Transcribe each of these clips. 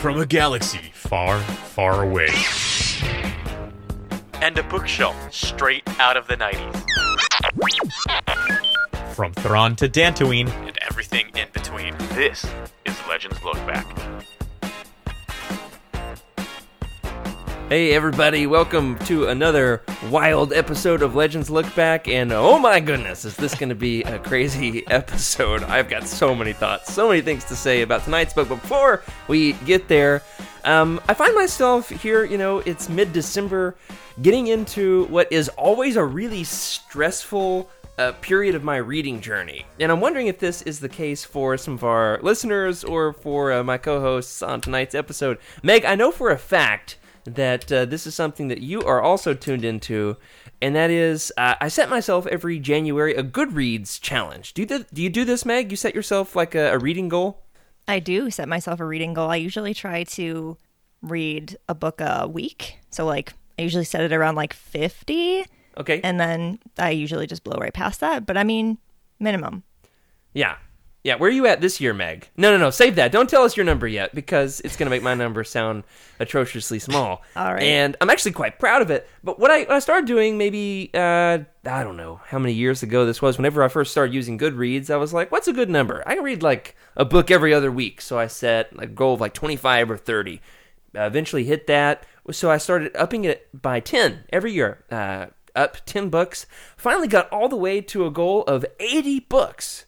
from a galaxy far, far away. And a bookshelf straight out of the 90s. From Thrawn to Dantooine. And everything in between. This is Legends Look Back. Hey everybody, welcome to another wild episode of Legends Look Back and oh my goodness, is this going to be a crazy episode. I've got so many thoughts, so many things to say about tonight's book. Before we get there, um, I find myself here, you know, it's mid-December, getting into what is always a really stressful uh, period of my reading journey. And I'm wondering if this is the case for some of our listeners or for uh, my co-hosts on tonight's episode. Meg, I know for a fact that uh, this is something that you are also tuned into, and that is uh, I set myself every January a Goodreads challenge. Do you th- do you do this, Meg? You set yourself like a, a reading goal? I do set myself a reading goal. I usually try to read a book a week. So like I usually set it around like 50. Okay. And then I usually just blow right past that, but I mean minimum. Yeah. Yeah, where are you at this year, Meg? No, no, no, save that. Don't tell us your number yet because it's going to make my number sound atrociously small. All right. And I'm actually quite proud of it. But what I, what I started doing maybe, uh, I don't know how many years ago this was, whenever I first started using Goodreads, I was like, what's a good number? I can read like a book every other week. So I set a goal of like 25 or 30. Uh, eventually hit that. So I started upping it by 10 every year. Uh, up 10 books. Finally got all the way to a goal of 80 books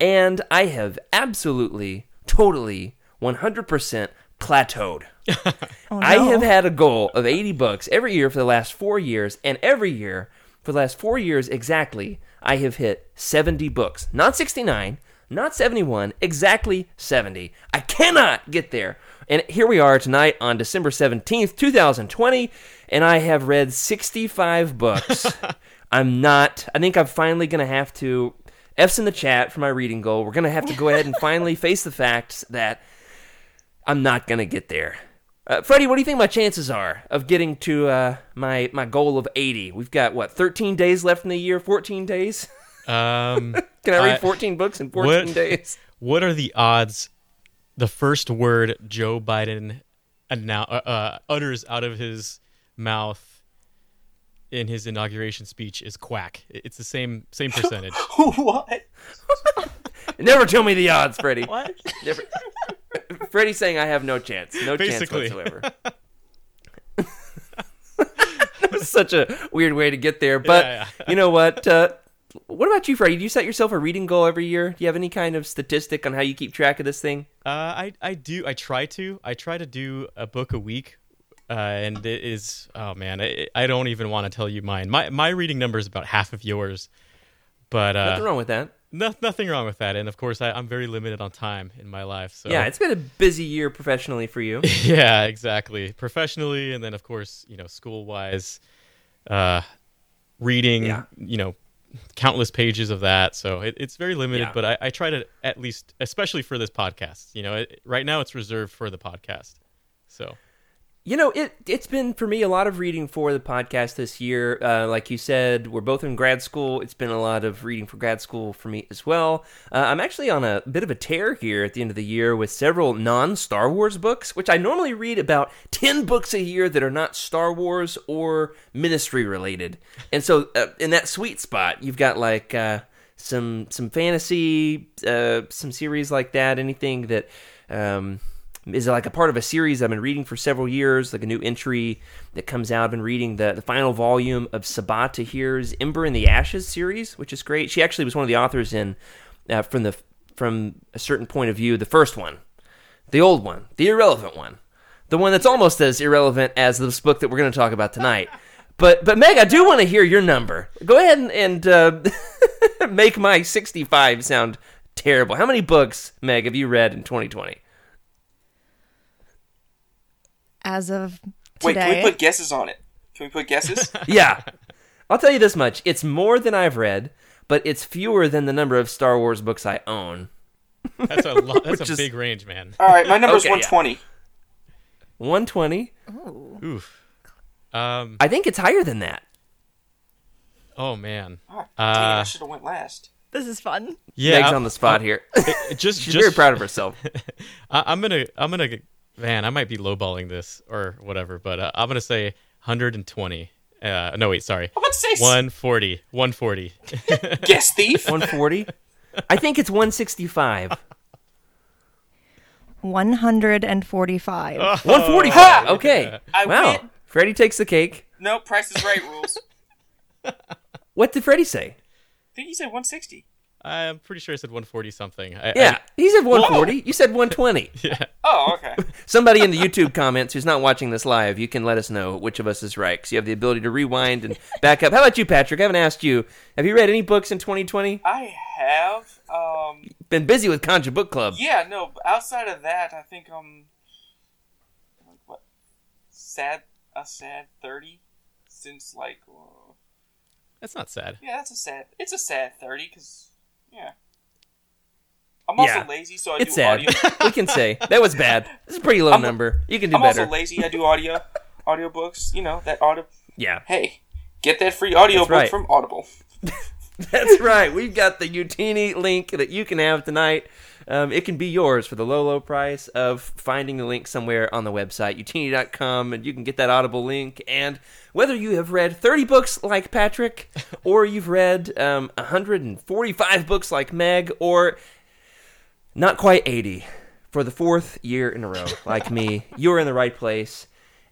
and I have absolutely, totally, 100% plateaued. Oh, I have had a goal of 80 books every year for the last four years, and every year for the last four years exactly, I have hit 70 books. Not 69, not 71, exactly 70. I cannot get there. And here we are tonight on December 17th, 2020, and I have read 65 books. I'm not, I think I'm finally going to have to F's in the chat for my reading goal. We're going to have to go ahead and finally face the fact that I'm not going to get there. Uh, Freddie, what do you think my chances are of getting to uh, my my goal of 80? We've got what 13 days left in the year, 14 days. Um, Can I read I- 14 books in 14 what- days? what are the odds the first word Joe Biden annou- uh, uh, utters out of his mouth in his inauguration speech is quack? It's the same same percentage. what? Never tell me the odds, Freddie. What? Never. Freddie's saying I have no chance, no Basically. chance whatsoever. that was such a weird way to get there, but Yeah, yeah. you know what? Uh, what about you, Freddie? Do you set yourself a reading goal every year? Do you have any kind of statistic on how you keep track of this thing? Uh, I I do I try to I try to do a book a week, uh, and it is oh man I, I don't even want to tell you mine. My my reading number is about half of yours, but Nothing uh, wrong with that. no, nothing wrong with that. And of course I, I'm very limited on time in my life. So Yeah, it's been a busy year professionally for you. yeah, exactly. Professionally, and then of course, you know, school wise, uh, reading, Yeah. you know, countless pages of that. So it, it's very limited, Yeah. but I, I try to at least, especially for this podcast. You know, it, right now it's reserved for the podcast. So You know, it it's been for me a lot of reading for the podcast this year. Uh, like you said, we're both in grad school. It's been a lot of reading for grad school for me as well. Uh, I'm actually on a bit of a tear here at the end of the year with several non Star Wars books, which I normally read about ten books a year that are not Star Wars or ministry related. And so, uh, in that sweet spot, you've got like. Uh, some some fantasy, uh, some series like that. Anything that um, is like a part of a series I've been reading for several years, like a new entry that comes out. I've been reading the, the final volume of Sabaa Tahir's Ember in the Ashes series, which is great. She actually was one of the authors in uh, from the from a certain point of view, the first one, the old one, the irrelevant one, the one that's almost as irrelevant as this book that we're going to talk about tonight. But but Meg, I do want to hear your number. Go ahead and, and uh, make my 65 sound terrible. How many books, Meg, have you read in 2020? As of Wait, today, can we put guesses on it? Can we put guesses? yeah. I'll tell you this much. It's more than I've read, but it's fewer than the number of Star Wars books I own. that's a lot, that's Which a is- big range, man. All right, my number's Okay, yeah. 120. 120. Oof. Um. I think it's higher than that. Oh man. Oh, dang, I Uh, should have went last. this is fun. Yeah. Meg's I- on the spot here. just She's just very proud of herself. I, I'm gonna I'm gonna Man, I might be lowballing this or whatever, but uh, I'm gonna say 120. Uh, no, wait, sorry, I'm about to say 140. 140. guess thief. 140. I think it's 165. 145. 145. Okay. I wow. win. Freddie takes the cake. No, Price is Right rules. What did Freddie say? I think he said 160. I'm pretty sure I said 140 something. I, Yeah, he said 140. You said 120. yeah. Oh, okay. Somebody in the YouTube comments who's not watching this live, you can let us know which of us is right because you have the ability to rewind and back up. How about you, Patrick? I haven't asked you. Have you read any books in 2020? I have. Um. Been busy with Conja Book Club. Yeah. No. Outside of that, I think um. Like what? Sad. A sad thirty. Since like. Uh, That's not sad. yeah, that's a sad. It's a sad thirty because. Yeah. I'm also Yeah. lazy, so I It's do sad. audio. we can say that was bad. It's a pretty low I'm- number. You can do I'm better. also lazy. I do audio, audiobooks. You know that audio. yeah, Hey, get that free audiobook right. from Audible. that's right. We've got the Utini link that you can have tonight. Um, it can be yours for the low, low price of finding the link somewhere on the website, utini.com, and you can get that Audible link. And whether you have read 30 books like Patrick, or you've read um, 145 books like Meg, or not quite 80 for the fourth year in a row, like me, you're in the right place.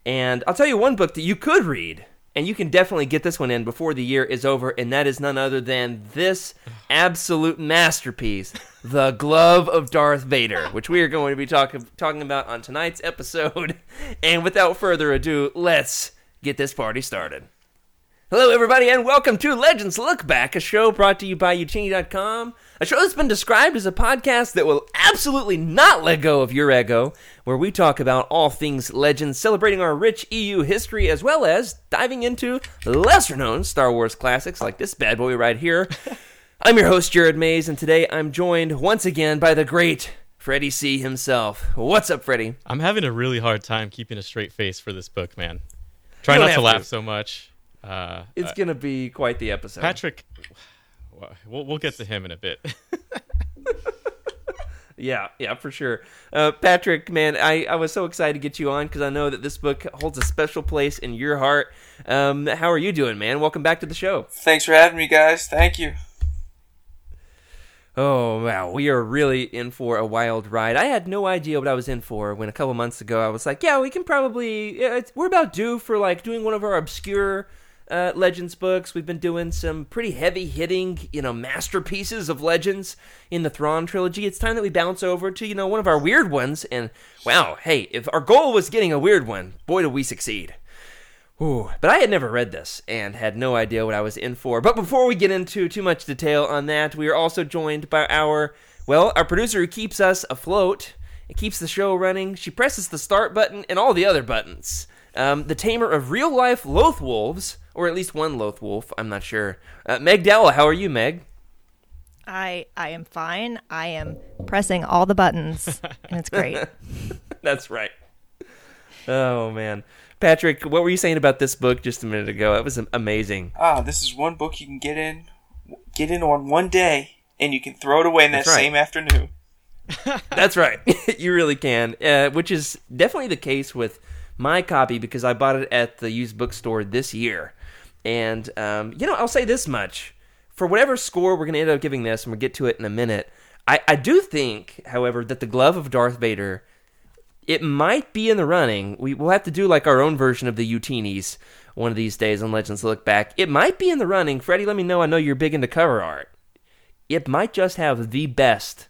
And I'll tell you one book that you could read, and you can definitely get this one in before the year is over, and that is none other than this absolute masterpiece, The Glove of Darth Vader, which we are going to be talking talking about on tonight's episode. And without further ado, let's get this party started. Hello, everybody, and welcome to Legends Look Back, a show brought to you by Utini.com. A show that's been described as a podcast that will absolutely not let go of your ego, where we talk about all things Legends, celebrating our rich EU history, as well as diving into lesser known Star Wars classics like this bad boy right here. I'm your host, Jared Mays, and today I'm joined once again by the great Freddie C. himself. What's up, Freddie? I'm having a really hard time keeping a straight face for this book, man. Try don't to laugh to. so much. Uh, It's uh, going to be quite the episode. Patrick, well, we'll, we'll get to him in a bit. Yeah, yeah, for sure. Uh, Patrick, man, I, I was so excited to get you on because I know that this book holds a special place in your heart. Um, how are you doing, man? Welcome back to the show. Thanks for having me, guys. Thank you. Oh, wow. We are really in for a wild ride. I had no idea what I was in for when a couple months ago I was like, yeah, we can probably. We're about due for like doing one of our obscure uh, Legends books. We've been doing some pretty heavy hitting, you know, masterpieces of Legends in the Thrawn trilogy. It's time that we bounce over to, you know, one of our weird ones. And wow, hey, if our goal was getting a weird one, boy, did we succeed. Ooh, but I had never read this and had no idea what I was in for. But before we get into too much detail on that, we are also joined by our, well, our producer who keeps us afloat and keeps the show running. She presses the start button and all the other buttons. Um, the tamer of real life Loth Wolves, or at least one Loth Wolf, I'm not sure. Uh, Meg Dowell, how are you, Meg? I I am fine. I am pressing all the buttons, and it's great. That's right. Oh, man. Patrick, what were you saying about this book just a minute ago? It was amazing. Ah, this is one book you can get in, get in on one day, and you can throw it away in that right. same afternoon. That's right. you really can. Uh, which is definitely the case with my copy because I bought it at the used bookstore this year. And, um, you know, I'll say this much. For whatever score we're going to end up giving this, and we'll get to it in a minute, I, I do think, however, that the Glove of Darth Vader, it might be in the running. We, we'll have to do like our own version of the Utinis one of these days on Legends Look Back. It might be in the running. Freddie, let me know. I know you're big into cover art. It might just have the best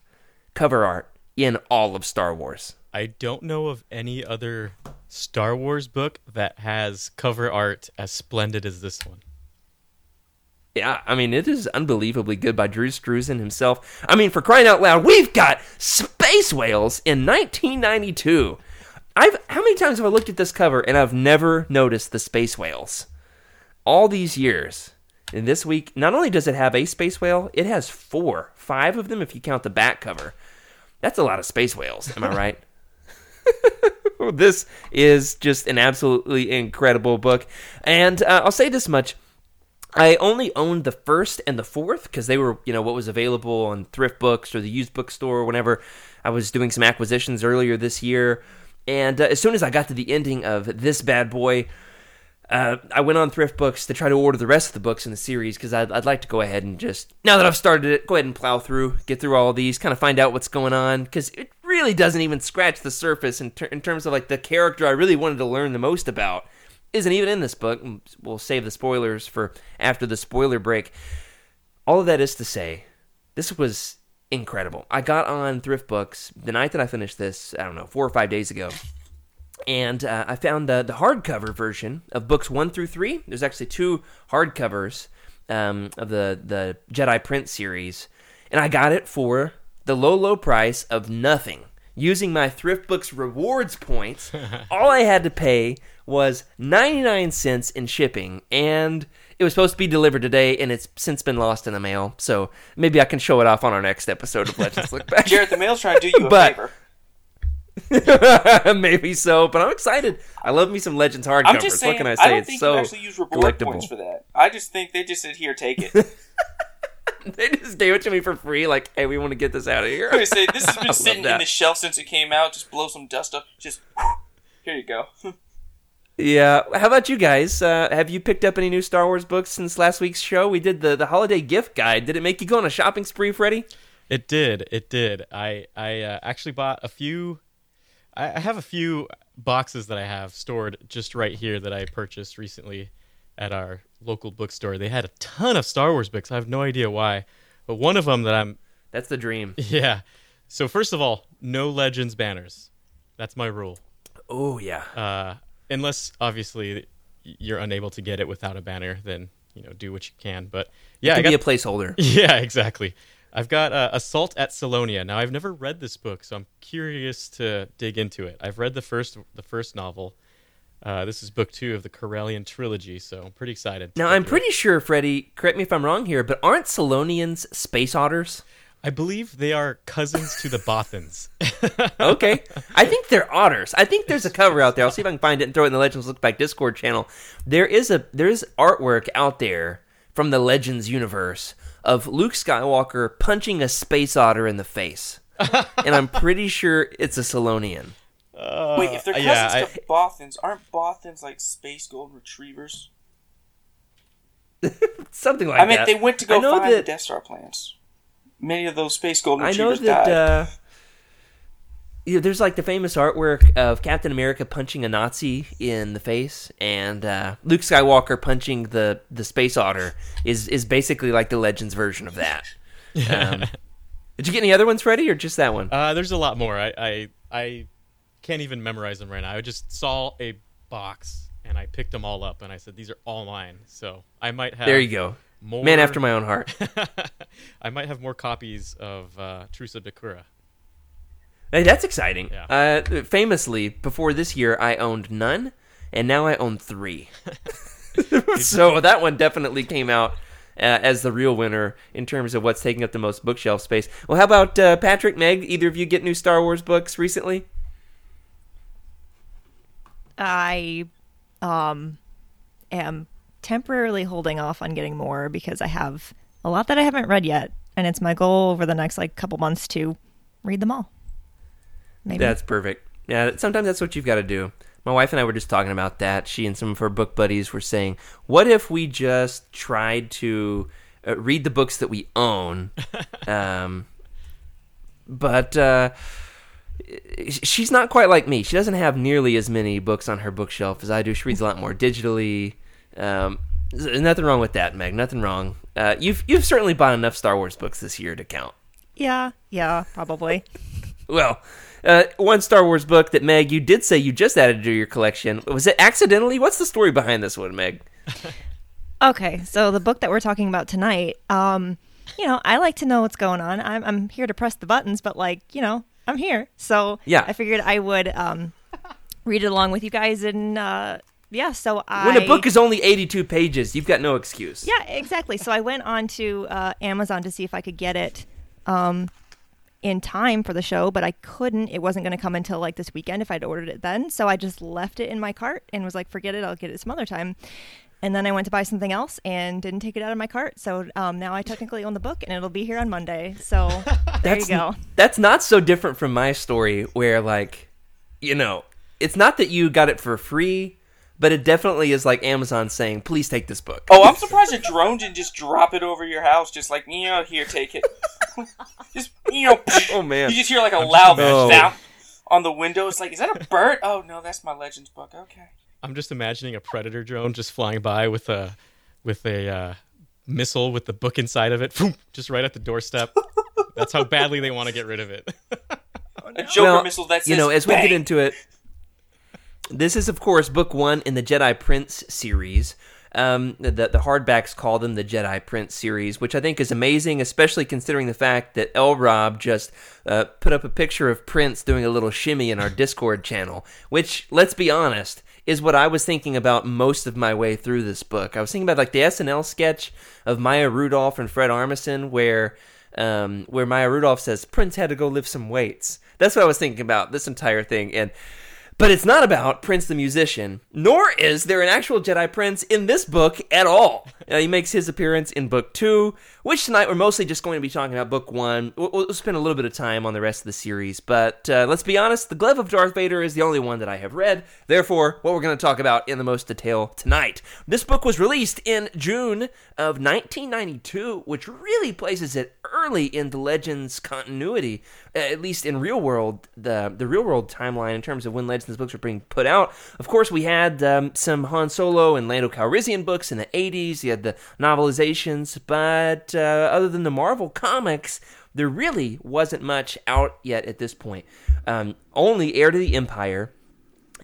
cover art in all of Star Wars. I don't know of any other Star Wars book that has cover art as splendid as this one. Yeah, I mean, it is unbelievably good by Drew Struzan himself. I mean, for crying out loud, we've got Space Whales in 1992. I've how many times have I looked at this cover and I've never noticed the space whales? All these years. And this week, not only does it have a space whale, it has four, five of them if you count the back cover. That's a lot of space whales, am I right? this is just an absolutely incredible book. And uh, I'll say this much. I only owned the first and the fourth because they were, you know, what was available on thrift books or the used bookstore or whenever I was doing some acquisitions earlier this year. And uh, as soon as I got to the ending of this bad boy, uh, I went on Thrift Books to try to order the rest of the books in the series because I'd, I'd like to go ahead and just, now that I've started it, go ahead and plow through, get through all these, kind of find out what's going on because it really doesn't even scratch the surface in, ter- in terms of like the character I really wanted to learn the most about isn't even in this book. We'll save the spoilers for after the spoiler break. All of that is to say, this was incredible. I got on Thrift Books the night that I finished this, I don't know, four or five days ago. And uh, I found the, the hardcover version of books one through three. There's actually two hardcovers um, of the, the Jedi Prince series. And I got it for the low, low price of nothing. Using my Thrift Books rewards points, all I had to pay was 99 cents in shipping. And it was supposed to be delivered today, and it's since been lost in the mail. So maybe I can show it off on our next episode of Legends Look Back. Jared, the mail's trying to do you a But- favor. maybe so, but I'm excited. I love me some Legends hardcovers. I'm just saying, what can I say? I, don't it's think so you actually use reward collectible. points for that. I just think they just said, "Here, take it." they just gave it to me for free. Like, hey, we want to get this out of here. They say this has been sitting in the shelf since it came out. Just blow some dust up. Just here you go. yeah. How about you guys? Uh, have you picked up any new Star Wars books since last week's show? We did the the holiday gift guide. Did it make you go on a shopping spree, Freddie? It did. It did. I I uh, actually bought a few. I, I have a few boxes that I have stored just right here that I purchased recently at our local bookstore. They had a ton of Star Wars books. I have no idea why, but one of them that I'm That's the dream. yeah. So first of all, no Legends banners. That's my rule. Oh yeah. Uh, unless obviously you're unable to get it without a banner, then you know do what you can. But yeah, It I got be a placeholder. yeah, exactly. I've got uh, Assault at Selonia. Now I've never read this book, so I'm curious to dig into it. I've read the first the first novel. Uh, this is book two of the Corellian trilogy, so I'm pretty excited. Now I'm pretty sure, Freddie. Correct me if I'm wrong here, but aren't Selonians space otters? I believe they are cousins to the Bothans. Okay. I think they're otters. I think there's a cover out there. I'll see if I can find it and throw it in the Legends Look Back Discord channel. There is a there's artwork out there from the Legends universe of Luke Skywalker punching a space otter in the face. and I'm pretty sure it's a Selonian. Wait, if they're cousins yeah, to Bothans, aren't Bothans like space gold retrievers? Something like that. I mean, that. they went to go know find the Death Star plans. Many of those space gold I know retrievers that died. uh, yeah, there's like the famous artwork of Captain America punching a Nazi in the face, and uh, Luke Skywalker punching the, the space otter is is basically like the Legends version of that. Um, did you get any other ones, Freddie, or just that one? Uh, there's a lot more. I, I I can't even memorize them right now. I just saw a box and I picked them all up and I said these are all mine. So I might have there you go, more man after my own heart. I might have more copies of uh, Truce of Bakura. Hey, that's exciting. Yeah. Uh, famously, before this year, I owned none, and now I own three. so that one definitely came out uh, as the real winner in terms of what's taking up the most bookshelf space. Well, how about uh, Patrick, Meg? Either of you get new Star Wars books recently? I um am temporarily holding off on getting more because I have a lot that I haven't read yet, and it's my goal over the next like couple months to read them all. Maybe. That's perfect. Yeah, sometimes that's what you've got to do. My wife and I were just talking about that. She and some of her book buddies were saying, "What if we just tried to uh, read the books that we own?" um, but uh, she's not quite like me. She doesn't have nearly as many books on her bookshelf as I do. She reads a lot more digitally. Um, nothing wrong with that, Meg. Nothing wrong. Uh, you've you've certainly bought enough Star Wars books this year to count. yeah, yeah, probably. Well, uh, one Star Wars book that Meg, you did say you just added to your collection. Was it accidentally? What's the story behind this one, Meg? Okay, so the book that we're talking about tonight, um, you know, I like to know what's going on. I'm I'm here to press the buttons, but like, you know, I'm here. So Yeah. I figured I would um read it along with you guys and uh yeah, so I When a book is only 82 pages, you've got no excuse. Yeah, exactly. So I went on to uh, Amazon to see if I could get it um, in time for the show, but I couldn't. It wasn't going to come until like this weekend if I'd ordered it then. So I just left it in my cart and was like, forget it, I'll get it some other time. And then I went to buy something else and didn't take it out of my cart. So um, now I technically own the book and it'll be here on Monday. So there that's, you go. That's not so different from my story, where like, you know, it's not that you got it for free, but it definitely is like Amazon saying, "Please take this book." Oh, I'm surprised a drone didn't just drop it over your house, just like you know, here, take it. just you know, Oh, man. you just hear like a loud imagining- sound on the window. It's like, is that a bird? Oh no, that's my Legends book. Okay. I'm just imagining a predator drone just flying by with a with a uh, missile with the book inside of it, just right at the doorstep. That's how badly they want to get rid of it. A Joker Well, missile that says you know, as we bang. get into it, this is of course book one in the Jedi Prince series. Um, the the hardbacks call them the Jedi Prince series, which I think is amazing, especially considering the fact that L. Rob just uh, put up a picture of Prince doing a little shimmy in our Discord channel. Which, let's be honest, is what I was thinking about most of my way through this book. I was thinking about like the SNL sketch of Maya Rudolph and Fred Armisen, where um, where Maya Rudolph says Prince had to go lift some weights. That's what I was thinking about this entire thing, and but it's not about Prince the musician, nor is there an actual Jedi Prince in this book at all. Uh, he makes his appearance in book two, which tonight we're mostly just going to be talking about book one. We'll, we'll spend a little bit of time on the rest of the series, but uh, let's be honest, The Glove of Darth Vader is the only one that I have read. Therefore, what we're going to talk about in the most detail tonight. This book was released in June of 1992, which really places it early in the Legends continuity, at least in real world, the the real world timeline in terms of when Legends books were being put out. Of course, we had um, some Han Solo and Lando Calrissian books in the 80s. You had the novelizations, but uh, other than the Marvel comics, there really wasn't much out yet at this point. Um, only Heir to the Empire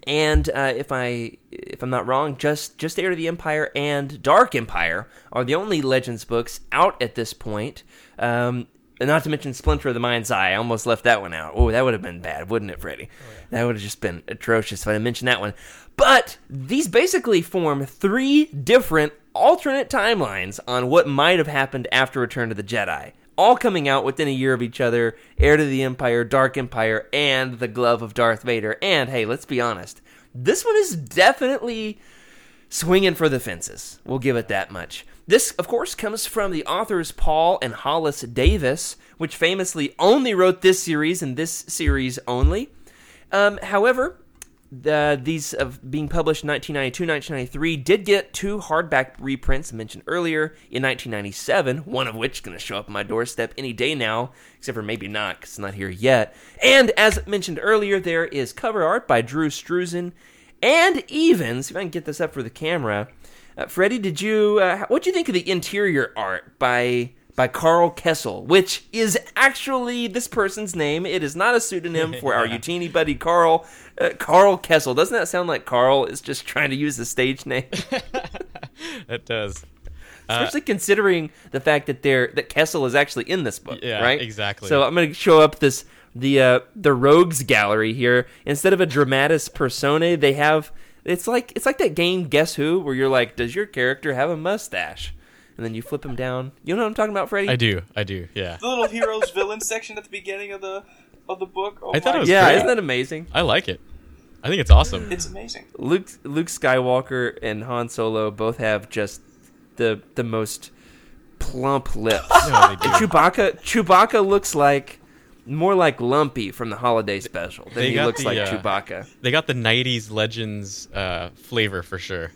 and uh, if I if I'm not wrong, just just Heir to the Empire and Dark Empire are the only Legends books out at this point. Um, and not to mention Splinter of the Mind's Eye. I almost left that one out. Oh, that would have been bad, wouldn't it, Freddie? Oh, that would have just been atrocious if I didn't mention that one. But these basically form three different alternate timelines on what might have happened after Return to the Jedi. All coming out within a year of each other Heir to the Empire, Dark Empire, and The Glove of Darth Vader. And hey, let's be honest, this one is definitely swinging for the fences. We'll give it that much. This, of course, comes from the authors Paul and Hollace Davids, which famously only wrote this series and this series only. Um, however, the, these of being published in 1992 1993 did get two hardback reprints mentioned earlier in 1997 one of which is going to show up on my doorstep any day now except for maybe not because it's not here yet and as mentioned earlier there is cover art by drew struzan and even see if i can get this up for the camera uh, freddie did you uh, what do you think of the interior art by by Karl Kesel, which is actually this person's name. It is not a pseudonym for our Utini buddy Carl. Uh, Karl Kesel. Doesn't that sound like Carl is just trying to use the stage name? it does. Especially considering the fact that there that Kessel is actually in this book, Yeah, right? exactly. So I'm going to show up this the uh, the rogues gallery here. Instead of a dramatis personae, they have it's like it's like that game Guess Who, where you're like, does your character have a mustache? And then you flip him down. You know what I'm talking about, Freddie? I do. I do. Yeah. The little heroes villain section at the beginning of the of the book. Oh I thought it was yeah, great. isn't that amazing? I like it. I think it's awesome. It's amazing. Luke Luke Skywalker and Han Solo both have just the the most plump lips. No, they do. Chewbacca Chewbacca looks like more like Lumpy from the holiday special than he looks the, like uh, Chewbacca. They got the '90s Legends uh, flavor for sure.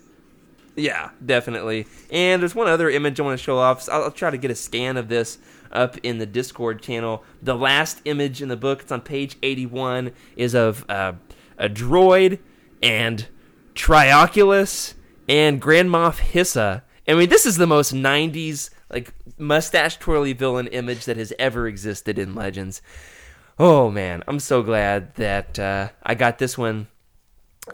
Yeah, definitely. And there's one other image I want to show off. I'll, I'll try to get a scan of this up in the Discord channel. The last image in the book, it's on page 81, is of uh, a droid and Trioculus and Grand Moff Hissa. I mean, this is the most 90s, like, mustache twirly villain image that has ever existed in Legends. Oh, man. I'm so glad that uh, I got this one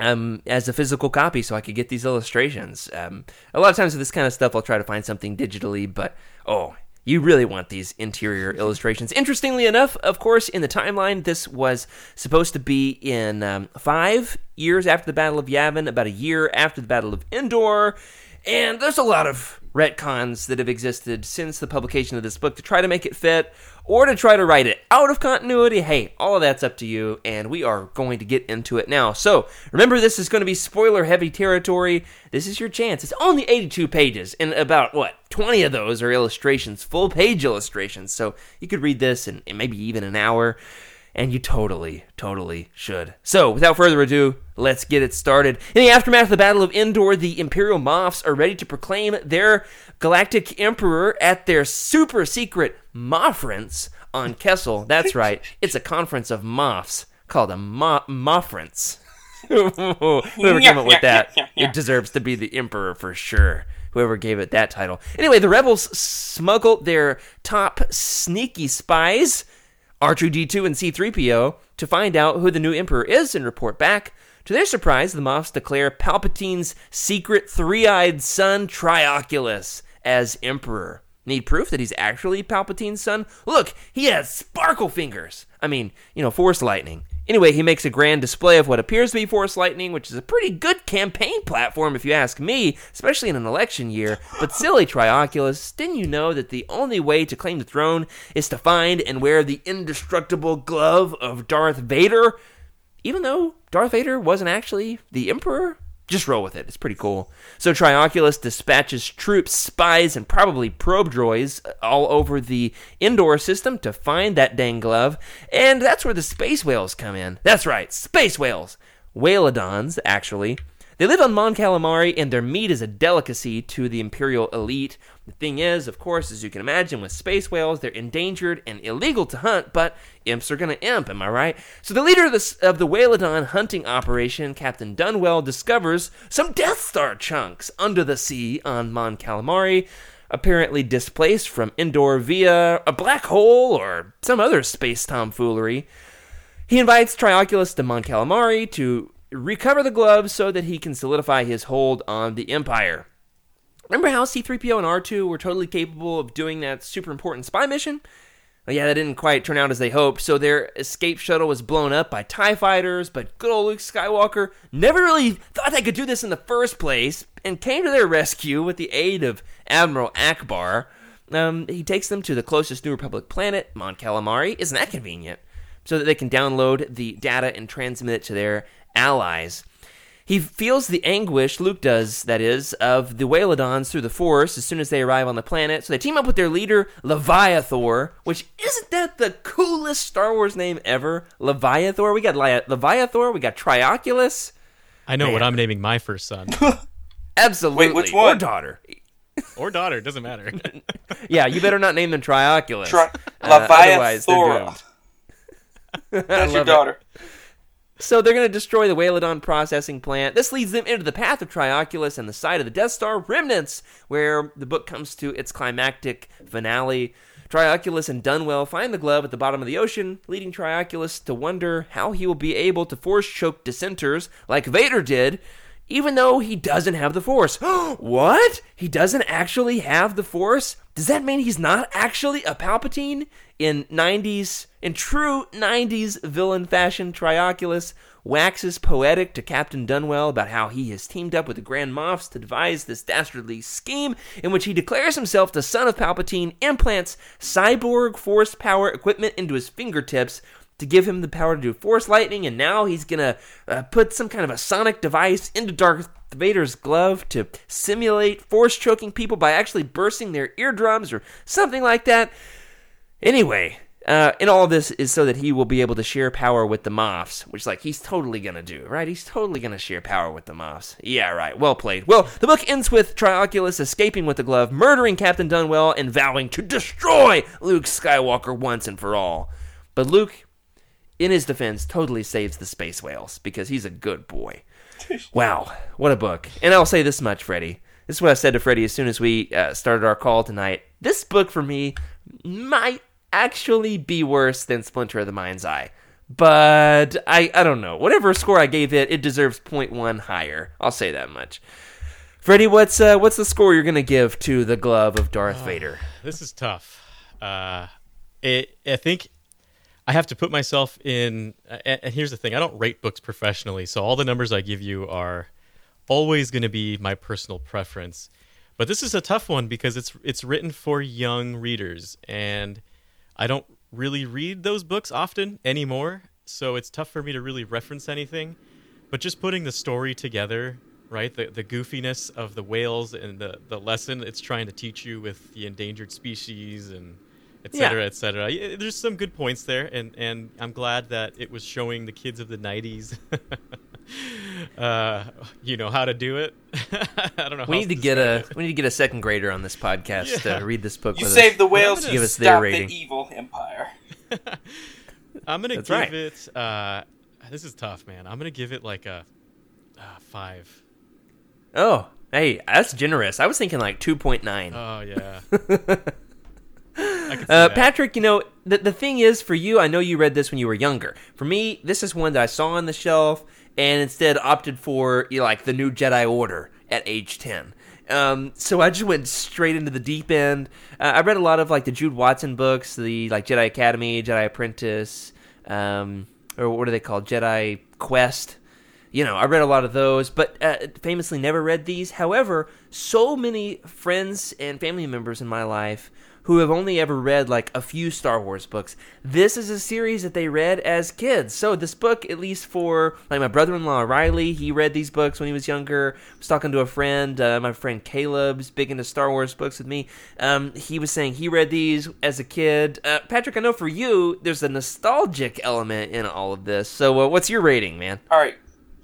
um, as a physical copy so I could get these illustrations. Um, a lot of times with this kind of stuff, I'll try to find something digitally, but oh, you really want these interior illustrations. Interestingly enough, of course, in the timeline, this was supposed to be in um, five years after the Battle of Yavin, about a year after the Battle of Endor, and there's a lot of retcons that have existed since the publication of this book to try to make it fit or to try to write it out of continuity. Hey, all of that's up to you, and we are going to get into it now. So, remember, this is going to be spoiler heavy territory. This is your chance. It's only 82 pages, and about, what, 20 of those are illustrations, full page illustrations. So, you could read this in, in maybe even an hour. And you totally, totally should. So, without further ado, let's get it started. In the aftermath of the Battle of Endor, the Imperial Moffs are ready to proclaim their galactic emperor at their super secret Moffrence on Kessel. That's right, it's a conference of Moffs called a Mo- Moffrence. Whoever came up with that, it deserves to be the Emperor for sure. Whoever gave it that title. Anyway, the rebels smuggled their top sneaky spies R2D2 and C3PO to find out who the new Emperor is and report back. To their surprise, the Moffs declare Palpatine's secret three eyed son, Trioculus, as Emperor. Need proof that he's actually Palpatine's son? Look, he has sparkle fingers. I mean, you know, Force lightning. Anyway, he makes a grand display of what appears to be Force Lightning, which is a pretty good campaign platform if you ask me, especially in an election year. But silly Trioculus, didn't you know that the only way to claim the throne is to find and wear the indestructible glove of Darth Vader? Even though Darth Vader wasn't actually the Emperor? Just roll with it. It's pretty cool. So Trioculus dispatches troops, spies, and probably probe droids all over the Endor system to find that dang glove. And that's where the space whales come in. That's right, space whales. Whalodons, actually. They live on Mon Calamari, and their meat is a delicacy to the Imperial elite. The thing is, of course, as you can imagine, with space whales, they're endangered and illegal to hunt, but imps are gonna imp, am I right? So the leader of the, of the Whalodon hunting operation, Captain Dunwell, discovers some Death Star chunks under the sea on Mon Calamari, apparently displaced from Endor via a black hole or some other space tomfoolery. He invites Trioculus to Mon Calamari to recover the glove so that he can solidify his hold on the Empire. Remember how C3PO and R2 were totally capable of doing that super important spy mission? Well, yeah, that didn't quite turn out as they hoped, so their escape shuttle was blown up by TIE fighters, but good old Luke Skywalker never really thought they could do this in the first place and came to their rescue with the aid of Admiral Ackbar. Um, he takes them to the closest New Republic planet, Mon Calamari. Isn't that convenient? So that they can download the data and transmit it to their allies. He feels the anguish, Luke does, that is, of the Whalodons through the Force as soon as they arrive on the planet. So they team up with their leader, Leviathor, which isn't that the coolest Star Wars name ever? Leviathor? We got Le- Leviathor, we got Trioculus. I know what I'm naming my first son Absolutely. Wait, which one? Or one? daughter. or daughter. Doesn't matter. Yeah, you better not name them Trioculus. Tri- Uh, otherwise, they're doomed. That's your daughter. it. So they're going to destroy the Whalodon processing plant. This leads them into the path of Trioculus and the site of the Death Star remnants, where the book comes to its climactic finale. Trioculus and Dunwell find the glove at the bottom of the ocean, leading Trioculus to wonder how he will be able to force choke dissenters like Vader did, even though he doesn't have the Force. what? He doesn't actually have the Force? Does that mean he's not actually a Palpatine? In 90s, in true 90s villain fashion, Trioculus waxes poetic to Captain Dunwell about how he has teamed up with the Grand Moffs to devise this dastardly scheme in which he declares himself the son of Palpatine, implants cyborg force power equipment into his fingertips to give him the power to do force lightning, and now he's gonna uh, put some kind of a sonic device into Darth Vader's glove to simulate force choking people by actually bursting their eardrums or something like that. Anyway, uh, and all of this is so that he will be able to share power with the Moffs, which, like, he's totally gonna do, right? He's totally gonna share power with the Moffs. Yeah, right. Well played. Well, the book ends with Trioculus escaping with the glove, murdering Captain Dunwell, and vowing to destroy Luke Skywalker once and for all. But Luke, in his defense, totally saves the space whales because he's a good boy. Wow, what a book. And I'll say this much, Freddie. This is what I said to Freddie as soon as we uh, started our call tonight. This book for me might actually be worse than Splinter of the Mind's Eye. But I, I don't know. Whatever score I gave it, it deserves 0.1 higher. I'll say that much. Freddie, what's uh, what's the score you're gonna give to the glove of Darth Vader? this is tough. Uh, it, I think I have to put myself in. And, and here's the thing: I don't rate books professionally, so all the numbers I give you are always going to be my personal preference. But this is a tough one because it's it's written for young readers, and I don't really read those books often anymore. So it's tough for me to really reference anything. But just putting the story together, right? The the goofiness of the whales and the the lesson it's trying to teach you with the endangered species and etc., etc. Yeah, There's some good points there, and and I'm glad that it was showing the kids of the '90s, uh, you know, how to do it. I don't know. We how need to get a it. we need to get a second grader on this podcast Yeah. to read this book You with saved us. the whales. gonna give us their rating. the evil empire. I'm gonna That's give right. it. Uh, this is tough, man. I'm gonna give it like a uh, five. Oh, hey, that's generous. I was thinking like two point nine. Oh yeah. I could see Uh. Patrick, you know, the, the thing is for you, I know you read this when you were younger. For me, this is one that I saw on the shelf and instead opted for you know, like the new Jedi Order at age 10. Um, so I just went straight into the deep end. Uh, I read a lot of like the Jude Watson books, the like Jedi Academy, Jedi Apprentice, um, or what are they called? Jedi Quest you know, I read a lot of those, but uh, famously never read these. However, so many friends and family members in my life who have only ever read like a few Star Wars books. This is a series that they read as kids. So this book, at least for like my brother-in-law Riley, he read these books when he was younger. I was talking to a friend, uh, my friend Caleb's big into Star Wars books with me. Um, he was saying he read these as a kid. Uh, Patrick, I know for you, there's a nostalgic element in all of this. So uh, what's your rating, man? All right,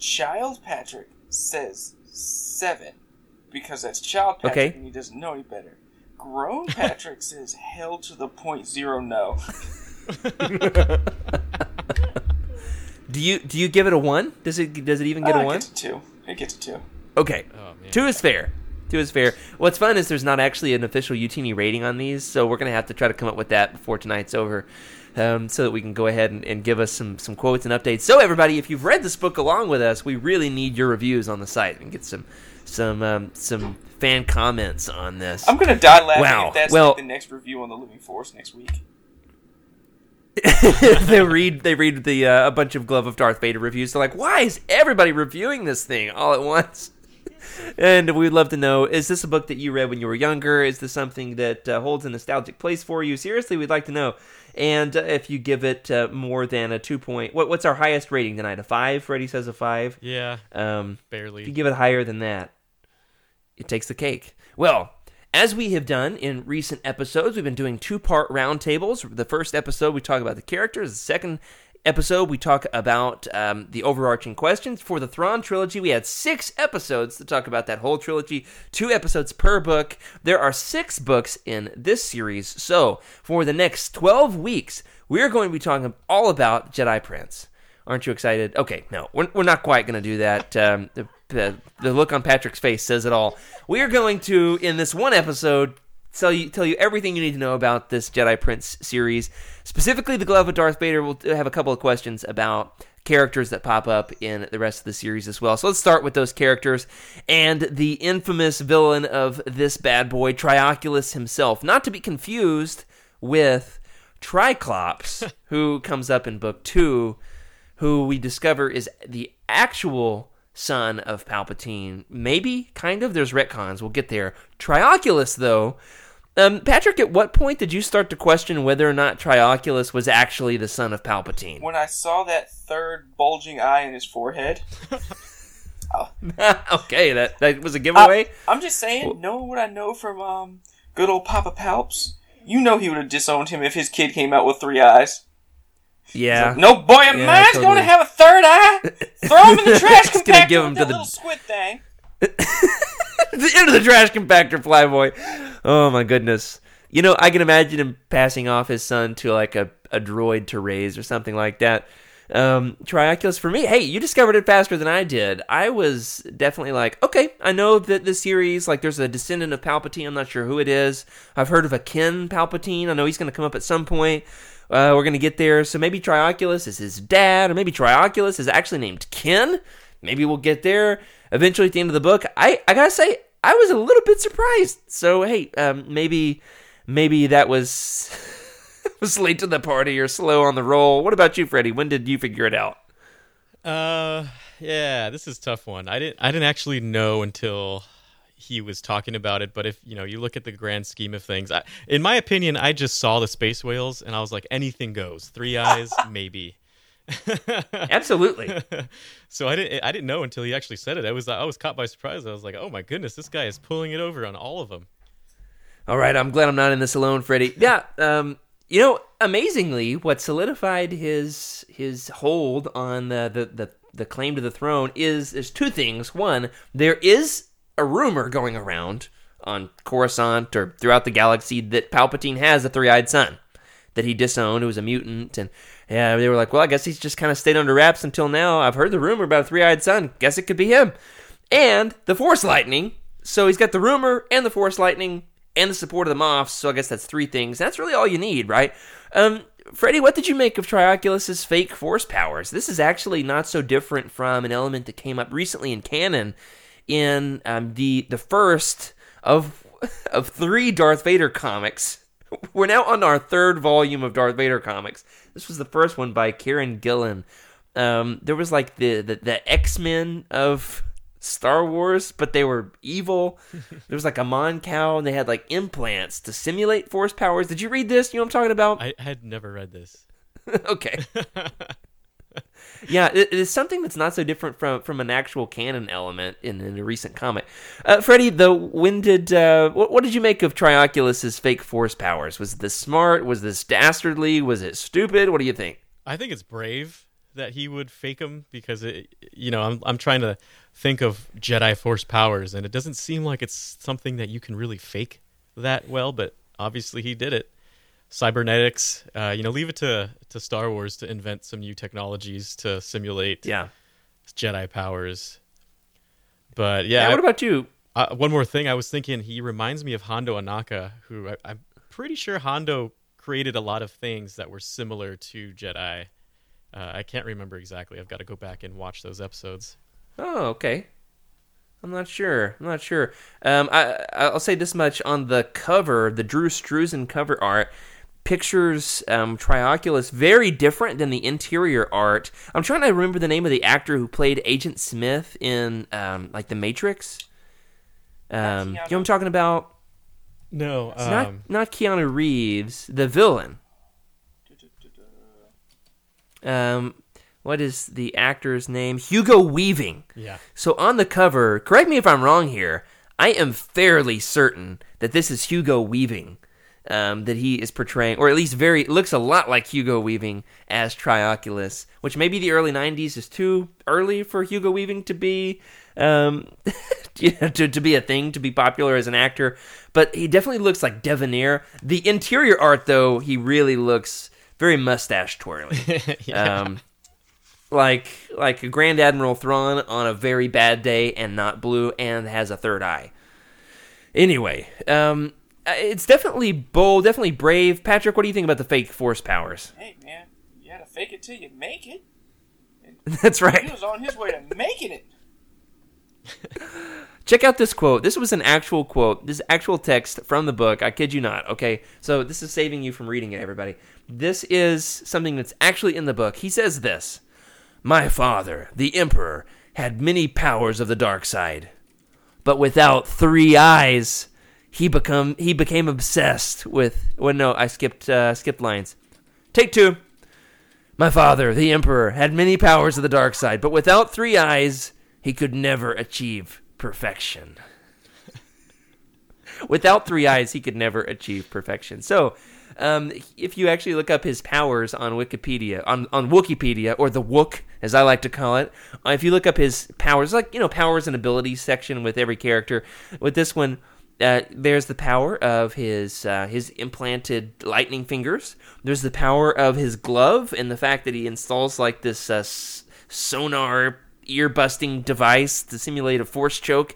Child Patrick says seven because that's Child Patrick Okay. and he doesn't know any better. Grown Patrick says hell to the point zero no. Do you do you give it a one? Does it does it even get Ah, a it one? gets a two. It gets a two. Okay, Oh man. two is fair. Two is fair. What's fun is there's not actually an official UTini rating on these, so we're gonna have to try to come up with that before tonight's over, um, so that we can go ahead and, and give us some some quotes and updates. So everybody, if you've read this book along with us, we really need your reviews on the site and get some some um, some fan comments on this. I'm gonna die laughing Wow. if that's Well- like the next review on the Living Force next week. they read they read the uh, a bunch of Glove of Darth Vader reviews. They're like, why is everybody reviewing this thing all at once? and we'd love to know: Is this a book that you read when you were younger? Is this something that uh, holds a nostalgic place for you? Seriously, we'd like to know. And uh, if you give it uh, more than a two point, what, what's our highest rating tonight? A five? Freddie says a five. Yeah, Um, barely. if you give it higher than that, it takes the cake. Well, as we have done in recent episodes, we've been doing two part roundtables. The first episode, we talk about the characters. The second episode, we talk about um, the overarching questions. For the Thrawn trilogy, we had six episodes to talk about that whole trilogy, two episodes per book. There are six books in this series. So, for the next 12 weeks, we're going to be talking all about Jedi Prince. Aren't you excited? Okay, no, we're, we're not quite going to do that. Um, the, the, the look on Patrick's face says it all. We are going to, in this one episode, tell you tell you everything you need to know about this Jedi Prince series. Specifically, the Glove of Darth Vader. We'll have a couple of questions about characters that pop up in the rest of the series as well. So let's start with those characters and the infamous villain of this bad boy, Trioculus himself. Not to be confused with Triclops, who comes up in book two, who we discover is the actual son of Palpatine. Maybe, kind of. There's retcons. We'll get there. Trioculus, though. Um, Patrick, at what point did you start to question whether or not Trioculus was actually the son of Palpatine? When I saw that third bulging eye in his forehead, okay, that that was a giveaway. I, am just saying, knowing what I know from um, good old Papa Palps, you know he would have disowned him if his kid came out with three eyes. yeah. No boy of Yeah, mine's totally. going to have a third eye. Throw him in the trash compactor give him with to the- little squid thing. into the trash compactor, Flyboy. Oh my goodness. You know, I can imagine him passing off his son to like a, a droid to raise or something like that. Um, Trioculus for me. Hey, you discovered it faster than I did. I was definitely like, okay, I know that the series, like, there's a descendant of Palpatine. I'm not sure who it is. I've heard of a Ken Palpatine. I know he's going to come up at some point. Uh, we're going to get there. So maybe Trioculus is his dad, or maybe Trioculus is actually named Ken. Maybe we'll get there eventually at the end of the book. I, I gotta say, I was a little bit surprised. So hey, um, maybe maybe that was was late to the party or slow on the roll. What about you, Freddie? When did you figure it out? Uh, yeah, this is a tough one. I didn't. I didn't actually know until he was talking about it. But if you know, you look at the grand scheme of things, I, in my opinion, I just saw the space whales and I was like, anything goes. Three eyes, maybe. Absolutely. so I didn't. I didn't know until he actually said it. I was. I was caught by surprise. I was like, oh my goodness, this guy is pulling it over on all of them. All right, I'm glad I'm not in this alone, Freddie. Yeah, um, you know, amazingly, what solidified his his hold on the, the the the claim to the throne is there's two things. One, there is a rumor going around on Coruscant or throughout the galaxy that Palpatine has a three-eyed son that he disowned, who was a mutant, and yeah, they were like, well, I guess he's just kind of stayed under wraps until now. I've heard the rumor about a three-eyed son. Guess it could be him. And the Force lightning. So he's got the rumor and the Force lightning and the support of the Moffs. So I guess that's three things. That's really all you need, right? Um, Freddie, what did you make of Trioculus's fake Force powers? This is actually not so different from an element that came up recently in canon in um, the the first of of three Darth Vader comics. We're now on our third volume of Darth Vader comics. This was the first one by Kieron Gillen. Um, there was like the the, the X Men of Star Wars, but they were evil. there was like a Mon Cal, and they had like implants to simulate Force powers. Did you read this? You know what I'm talking about? I had never read this. okay. Yeah, it, it's something that's not so different from from an actual canon element in, in a recent comic. Uh, Freddie, though, when did uh, what, what did you make of Trioculus's fake force powers? Was this smart? Was this dastardly? Was it stupid? What do you think? I think it's brave that he would fake them because it, you know, I'm I'm trying to think of Jedi Force powers, and it doesn't seem like it's something that you can really fake that well. But obviously, he did it cybernetics. Uh, you know, leave it to to Star Wars to invent some new technologies to simulate Yeah. Jedi powers. But yeah, Yeah, what about you? uh, one more thing. I was thinking he reminds me of Hondo Ohnaka, who I, I'm pretty sure Hondo created a lot of things that were similar to Jedi. Uh, I can't remember exactly. I've got to go back and watch those episodes. Oh, okay. I'm not sure. I'm not sure. Um, I I'll say this much on the cover, the Drew Struzan cover art pictures um, Trioculus very different than the interior art. I'm trying to remember the name of the actor who played Agent Smith in um, like The Matrix. Um, you know what I'm talking about? No, It's not not Keanu Reeves, the villain. Um, what is the actor's name? Hugo Weaving. yeah. So on the cover, correct me if I'm wrong here. I am fairly certain that this is Hugo Weaving, um, that he is portraying, or at least very looks a lot like Hugo Weaving as Trioculus, which maybe the early '90s is too early for Hugo Weaving to be, um, you know, to to be a thing, to be popular as an actor. But he definitely looks like debonair. The interior art, though, he really looks very mustache twirling. um, like like a Grand Admiral Thrawn on a very bad day and not blue and has a third eye. Anyway, um, Uh, it's definitely bold, definitely brave. Patrick, what do you think about the fake force powers? Hey man, you gotta fake it till you make it. That's right. He was on his way to making it. Check out this quote. This was an actual quote. This actual text from the book. I kid you not. Okay, so this is saving you from reading it, everybody. This is something that's actually in the book. He says this. My father, the Emperor, had many powers of the dark side, but without three eyes, he become he became obsessed with. Well, no, I skipped uh, skipped lines. Take two. My father, the Emperor, had many powers of the dark side, but without three eyes, he could never achieve perfection. without three eyes, he could never achieve perfection. So, um, if you actually look up his powers on Wikipedia, on, on Wikipedia, or the Wook, as I like to call it, uh, if you look up his powers, like, you know, powers and abilities section with every character, with this one, uh, there's the power of his uh, his implanted lightning fingers. There's the power of his glove and the fact that he installs like this uh, s- sonar ear busting device to simulate a force choke.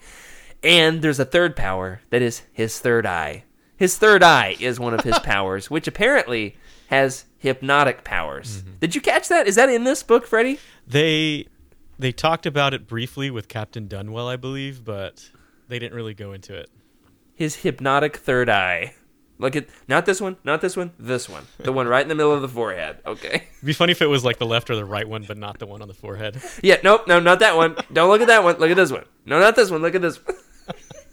And there's a third power that is his third eye. His third eye is one of his powers, which apparently has hypnotic powers. Did you catch that? Is that in this book, Freddie? They they talked about it briefly with Captain Dunwell, I believe, but they didn't really go into it. His hypnotic third eye. Look at not this one, not this one, this one, the one right in the middle of the forehead. Okay. It'd be funny if it was like the left or the right one, but not the one on the forehead. Yeah, nope, no, not that one. Don't look at that one. Look at this one. No, not this one. Look at this one.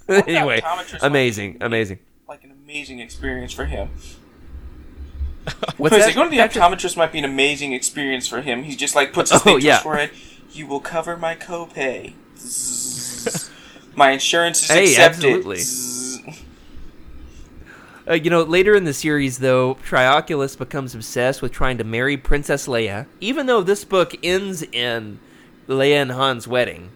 anyway, amazing, might amazing. Like an amazing experience for him. What's I that? like, going to the optometrist might be an amazing experience for him. He just like puts his Oh, thing to yeah. his forehead. You will cover my copay. My insurance is Hey, accepted. absolutely. Uh, you know, later in the series, though, Trioculus becomes obsessed with trying to marry Princess Leia, even though this book ends in Leia and Han's wedding,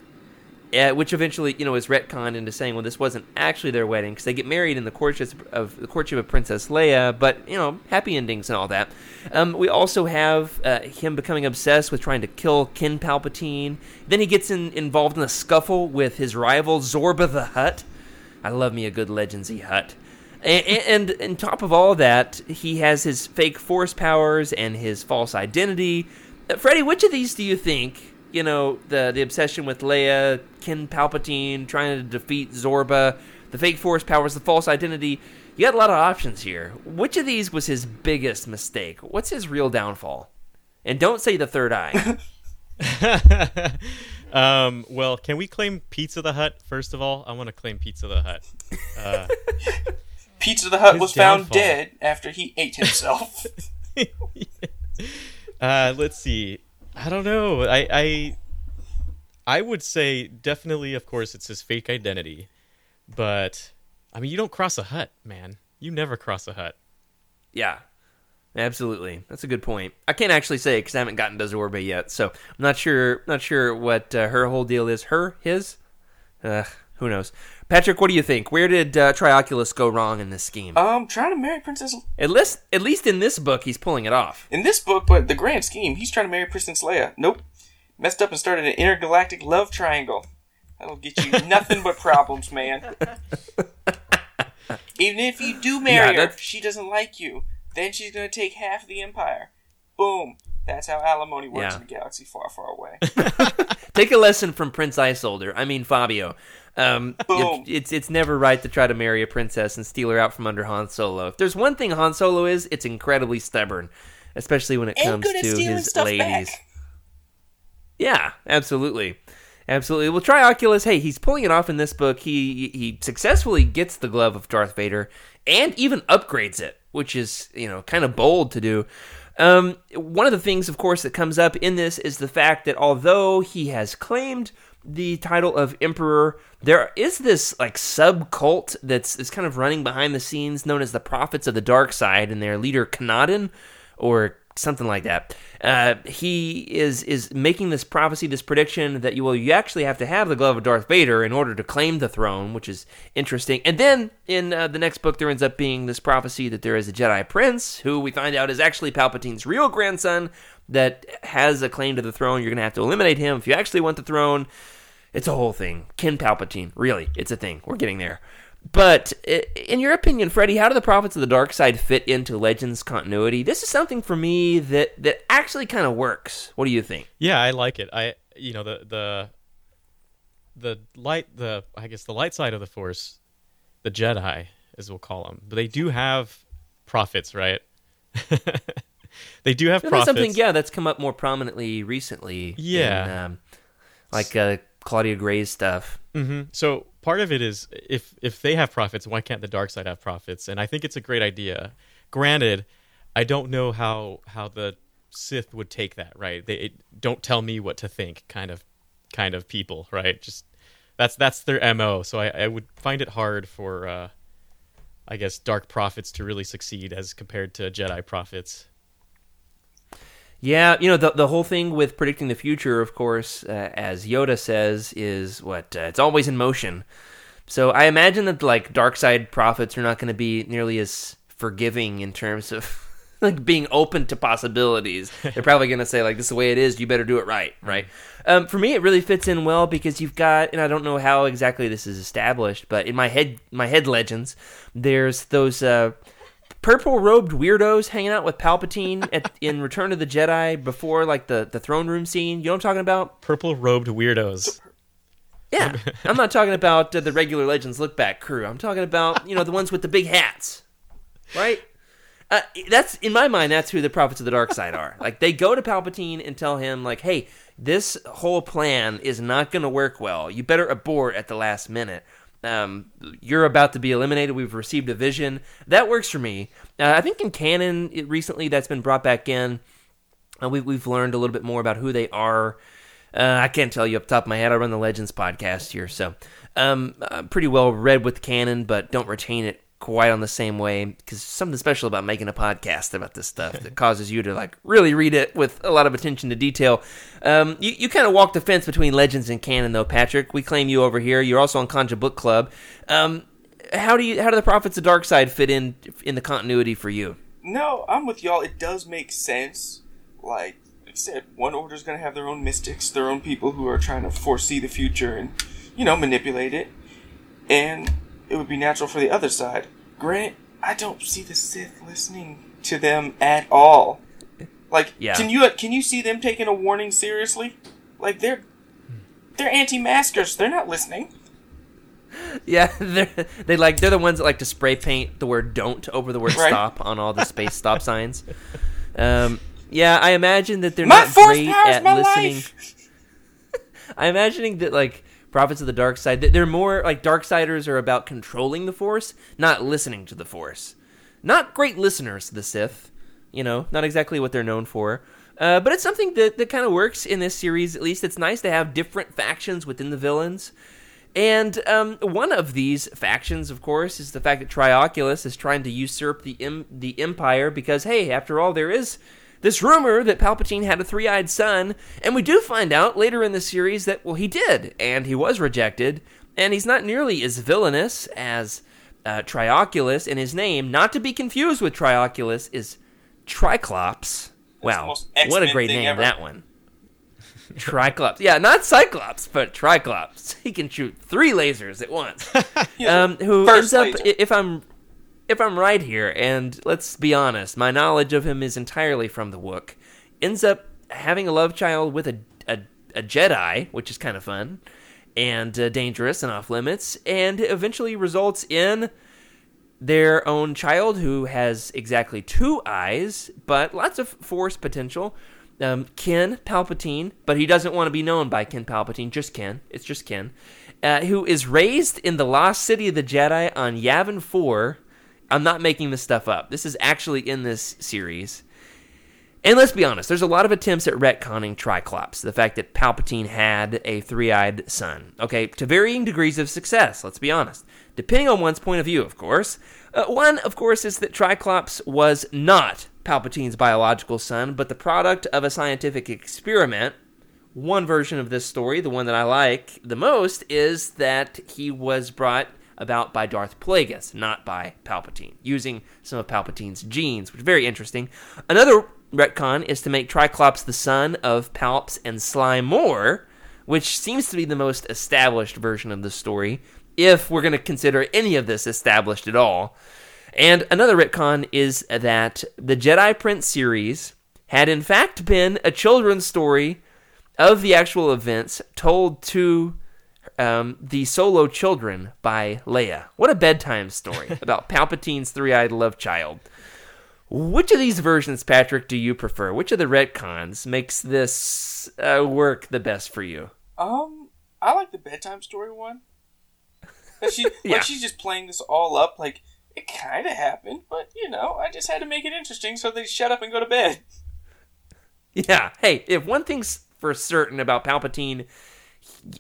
uh, which eventually, you know, is retconned into saying, well, this wasn't actually their wedding because they get married in the courtship of the courtship of Princess Leia, but you know, happy endings and all that. Um, we also have uh, him becoming obsessed with trying to kill Ken Palpatine. Then he gets in, involved in a scuffle with his rival Zorba the Hutt. I love me a good Legendsy Hutt. And, and on top of all that, he has his fake force powers and his false identity. Uh, Freddie, which of these do you think? You know, the the obsession with Leia, Ken Palpatine, trying to defeat Zorba, the fake force powers, the false identity. You got a lot of options here. Which of these was his biggest mistake? What's his real downfall? And don't say the third eye. um, well, can we claim Pizza the Hutt first of all? I want to claim Pizza the Hutt. Uh, Pizza the Hutt His was found downfall. dead after he ate himself. uh, let's see. I don't know. I, I I would say definitely, of course, it's his fake identity, but I mean, you don't cross a Hutt, man. You never cross a Hutt. Yeah, absolutely. That's a good point. I can't actually say because I haven't gotten to Zorba yet, so I'm not sure. Not sure what uh, her whole deal is. Her, his, uh, who knows? Patrick, what do you think? Where did uh, Trioculus go wrong in this scheme? um, trying to marry Princess at least, at least in this book, he's pulling it off. in this book, but the grand scheme, he's trying to marry Princess Leia. Nope, messed up and started an intergalactic love triangle. That'll get you nothing but problems, man. Even if you do marry Yeah, her, she doesn't like you. Then she's gonna take half of the empire. Boom. That's how alimony works Yeah. in a galaxy far, far away. Take a lesson from Prince Isolder. I mean Fabio. Um, it- it's it's never right to try to marry a princess and steal her out from under Han Solo. If there's one thing Han Solo is, it's incredibly stubborn, especially when it Ain't comes to his ladies. back. Yeah, absolutely. Absolutely. Well, Trioculus. hey, he's pulling it off in this book. He he successfully gets the glove of Darth Vader and even upgrades it, which is, you know, kind of bold to do. Um, one of the things, of course, that comes up in this is the fact that although he has claimed the title of Emperor, there is this like sub cult that's is kind of running behind the scenes known as the Prophets of the Dark Side, and their leader Kanadin, or something like that. Uh, he is is making this prophecy, this prediction that you will you actually have to have the glove of Darth Vader in order to claim the throne, which is interesting. And then in uh, the next book, there ends up being this prophecy that there is a Jedi Prince who we find out is actually Palpatine's real grandson that has a claim to the throne. You're going to have to eliminate him if you actually want the throne. It's a whole thing. Ken Palpatine, really, it's a thing. We're getting there. But in your opinion, Freddie, how do the prophets of the dark side fit into Legends continuity? This is something for me that that actually kind of works. What do you think? Yeah, I like it. I you know the the the light the I guess the light side of the Force, the Jedi as we'll call them. But they do have prophets, right? they do have prophets. something, yeah, that's come up more prominently recently. Yeah. in, um, like uh, Claudia Gray's stuff. hmm So part of it is if if they have prophets, why can't the dark side have prophets? And I think it's a great idea. Granted, I don't know how how the Sith would take that. Right? They it, don't tell me what to think. Kind of kind of people. Right? Just that's that's their mo. So I, I would find it hard for uh, I guess dark prophets to really succeed as compared to Jedi prophets. Yeah, you know the the whole thing with predicting the future, of course, uh, as Yoda says, is what uh, it's always in motion. So I imagine that like dark side prophets are not going to be nearly as forgiving in terms of like being open to possibilities. They're probably going to say like this is the way it is. You better do it right, right? Um, for me, it really fits in well because you've got, and I don't know how exactly this is established, but in my head, my head legends, there's those. Uh, purple robed weirdos hanging out with Palpatine at, in Return of the Jedi before like the, the throne room scene. You know what I'm talking about? Purple robed weirdos. Yeah, I'm not talking about uh, the regular Legends Look Back crew. I'm talking about you know the ones with the big hats, right? Uh, that's in my mind. That's who the prophets of the dark side are. Like they go to Palpatine and tell him like, "Hey, this whole plan is not going to work well. You better abort at the last minute." Um, you're about to be eliminated. We've received a vision that works for me. Uh, I think in canon it, recently that's been brought back in. Uh, we, we've learned a little bit more about who they are. Uh, I can't tell you up top of my head. I run the Legends podcast here, so um, I'm pretty well read with canon, but don't retain it quite on the same way because something special about making a podcast about this stuff that causes you to like really read it with a lot of attention to detail. Um, you you kind of walk the fence between legends and canon, though, Patrick. We claim you over here. You're also on Conja Book Club. Um, how do you how do the prophets of dark side fit in in the continuity for you? No, I'm with y'all. It does make sense. Like, I said, one order's gonna have their own mystics, their own people who are trying to foresee the future and, you know, manipulate it. And it would be natural for the other side. Grant, I don't see the Sith listening to them at all. Like, Yeah. can you can you see them taking a warning seriously? Like they're they're anti-maskers. They're not listening. Yeah, they're, they like they're the ones that like to spray paint the word "don't" over the word Right. "stop" on all the space stop signs. Um, yeah, I imagine that they're My not great at my listening. life. I'm imagining that like prophets of the dark side, they're more like darksiders are about controlling the force, not listening to the force. Not great listeners, the Sith. You know, not exactly what they're known for. Uh, but it's something that, that kind of works in this series. At least it's nice to have different factions within the villains. And um, one of these factions, of course, is the fact that Trioculus is trying to usurp the em- the Empire because, hey, after all, there is this rumor that Palpatine had a three-eyed son, and we do find out later in the series that well, he did, and he was rejected, and he's not nearly as villainous as uh, Trioculus. in his name, not to be confused with Trioculus, is Triclops. Wow, what a great name ever. that one. Triclops. Yeah, not Cyclops, but Triclops. He can shoot three lasers at once. Um, who first ends up, laser. if I'm, if I'm right here, and let's be honest, my knowledge of him is entirely from the Wook. Ends up having a love child with a a, a Jedi, which is kind of fun and uh, dangerous and off limits, and eventually results in their own child who has exactly two eyes, but lots of force potential. Um, Ken Palpatine, but he doesn't want to be known by Ken Palpatine, just Ken. It's just Ken. Uh, who is raised in the lost city of the Jedi on Yavin 4. I'm not making this stuff up. This is actually in this series. And let's be honest, there's a lot of attempts at retconning Triclops, the fact that Palpatine had a three eyed son. Okay, to varying degrees of success, let's be honest. Depending on one's point of view, of course. Uh, one, of course, is that Triclops was not Palpatine's biological son, but the product of a scientific experiment. One version of this story, the one that I like the most, is that he was brought about by Darth Plagueis, not by Palpatine, using some of Palpatine's genes, which is very interesting. Another retcon is to make Triclops the son of Palps and Sly Moore, which seems to be the most established version of the story, if we're going to consider any of this established at all. And another retcon is that the Jedi Prince series had in fact been a children's story of the actual events told to um, the solo children by Leia. What a bedtime story about Palpatine's three-eyed love child. Which of these versions, Patrick, do you prefer? Which of the retcons makes this uh, work the best for you? Um, I like the bedtime story one. She, Yeah. like she's just playing this all up, like it kind of happened, but you know, I just had to make it interesting so they shut up and go to bed. Yeah. Hey, if one thing's for certain about Palpatine,